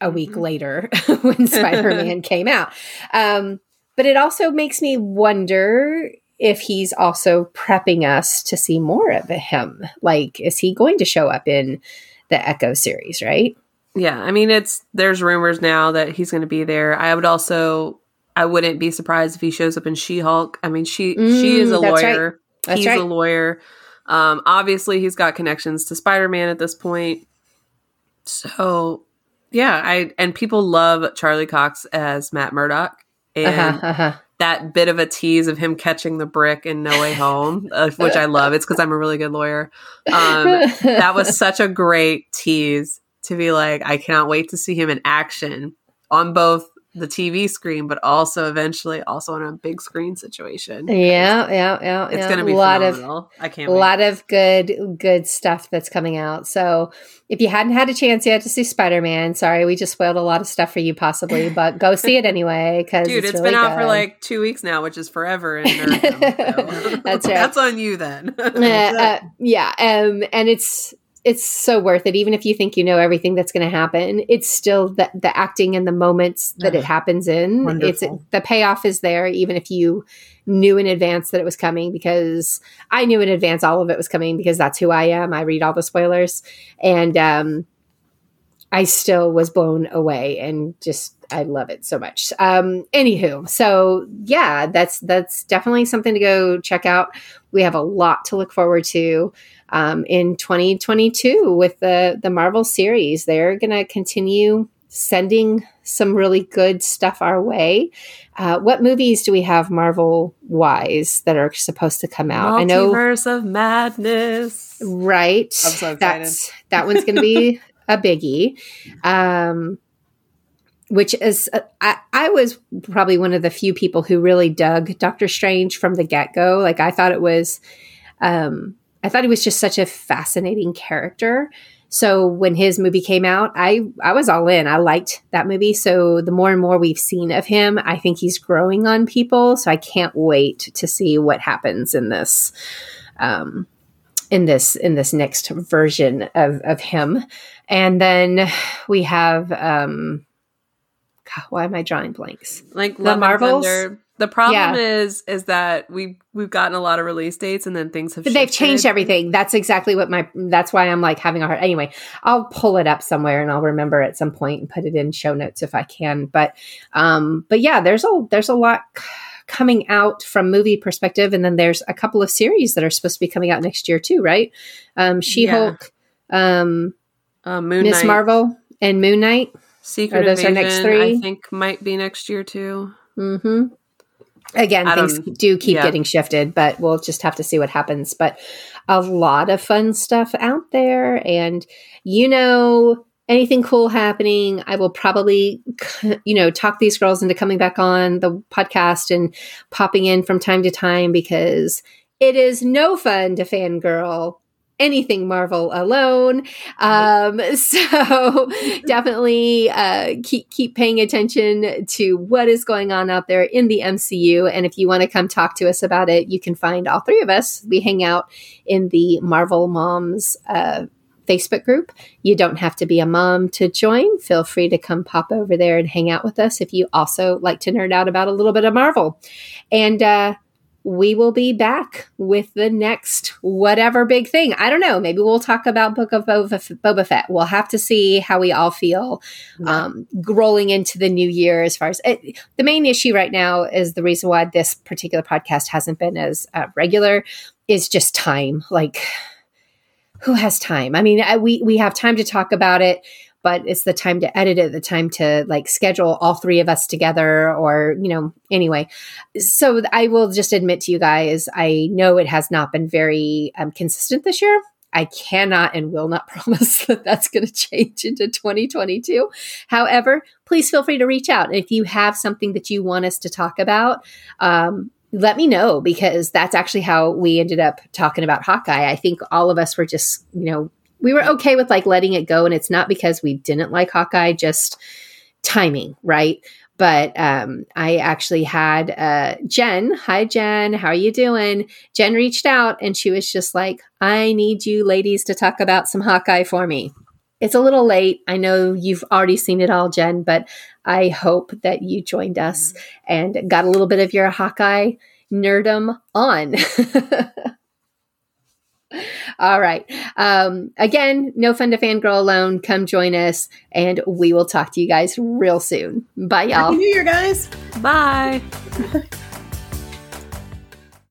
a week Mhm. later when Spider Man came out. Um, but it also makes me wonder if he's also prepping us to see more of him. Like, is he going to show up in the Echo series, right? Yeah, I mean it's there's rumors now that he's going to be there. I would also I wouldn't be surprised if he shows up in She-Hulk. I mean she she is a Mm, that's right. lawyer. That's he's right. a lawyer. Um obviously he's got connections to Spider-Man at this point. So, yeah, I and people love Charlie Cox as Matt Murdock and Uh-huh, uh-huh. That bit of a tease of him catching the brick in No Way Home, uh, which I love. It's cuz I'm a really good lawyer. Um that was such a great tease to be like, I cannot wait to see him in action on both the TV screen, but also eventually also in a big screen situation. yeah, yeah, yeah. It's yeah. going to be a lot of. I can't a wait. lot of good good stuff that's coming out. So if you hadn't had a chance yet to see Spider Man, sorry, we just spoiled a lot of stuff for you possibly, but go see it anyway because Dude, it's, it's really been out for like two weeks now, which is forever in so. That's right. That's on you then. Uh, uh, yeah, um, and it's it's so worth it. Even if you think you know everything that's going to happen, it's still the the acting and the moments that it happens in. It's the payoff is there, even if you knew in advance that it was coming. Because I knew in advance all of it was coming because that's who I am. I read all the spoilers, and um, I still was blown away and just I love it so much. Um, anywho, so yeah, that's that's definitely something to go check out. We have a lot to look forward to um, in 2022 with the the Marvel series. They're going to continue sending some really good stuff our way. Uh, what movies do we have Marvel wise that are supposed to come out? Multiverse I know Multiverse of Madness. Right. I'm so excited. That's, that one's going to be a biggie. Um, which is uh, I, I was probably one of the few people who really dug Doctor Strange from the get go. Like I thought it was, um, I thought he was just such a fascinating character. So when his movie came out, I I was all in. I liked that movie. So the more and more we've seen of him, I think he's growing on people. So I can't wait to see what happens in this. Um, in this in this next version of of him and then we have um God, why am I drawing blanks? Like the Marvels. The problem yeah. is is that we we've gotten a lot of release dates and then things have they've changed everything. That's exactly what my that's why I'm like having a hard anyway. I'll pull it up somewhere and I'll remember at some point and put it in show notes if I can. But um but yeah, there's a there's a lot coming out from movie perspective and then there's a couple of series that are supposed to be coming out next year too, right? Um She-Hulk, yeah. um uh, Moon Miss Marvel and Moon Knight. Secret Are those Invasion, our next three? I think might be next year too. Mm-hmm. Again, things do keep yeah. getting shifted, but we'll just have to see what happens. But a lot of fun stuff out there, and you know, anything cool happening, I will probably, you know, talk these girls into coming back on the podcast and popping in from time to time because it is no fun to fangirl anything Marvel alone. Um, so definitely uh, keep keep paying attention to what is going on out there in the MCU. And if you want to come talk to us about it, you can find all three of us. We hang out in the Marvel Moms. Uh, Facebook group. You don't have to be a mom to join. Feel free to come pop over there and hang out with us if you also like to nerd out about a little bit of Marvel. And uh, we will be back with the next whatever big thing. I don't know. Maybe we'll talk about Book of Boba, Fett. We'll have to see how we all feel um, rolling into the new year. As far as it, the main issue right now is the reason why this particular podcast hasn't been as uh, regular is just time. Like, who has time? I mean, I, we we have time to talk about it but it's the time to edit it, the time to like schedule all three of us together, or, you know, anyway. So I will just admit to you guys, I know it has not been very um, consistent this year. I cannot and will not promise that that's going to change into 2022. However, please feel free to reach out. If you have something that you want us to talk about, um, let me know because that's actually how we ended up talking about Hawkeye. I think all of us were just, you know, we were okay with like letting it go. And it's not because we didn't like Hawkeye, just timing, right? But um, I actually had uh, Jen. Hi, Jen. How are you doing? Jen reached out and she was just like, I need you ladies to talk about some Hawkeye for me. It's a little late. I know you've already seen it all, Jen, but I hope that you joined us and got a little bit of your Hawkeye nerdum on. All right. Um, again, no fun to fangirl alone. Come join us, and we will talk to you guys real soon. Bye, y'all. Happy New Year, guys. Bye.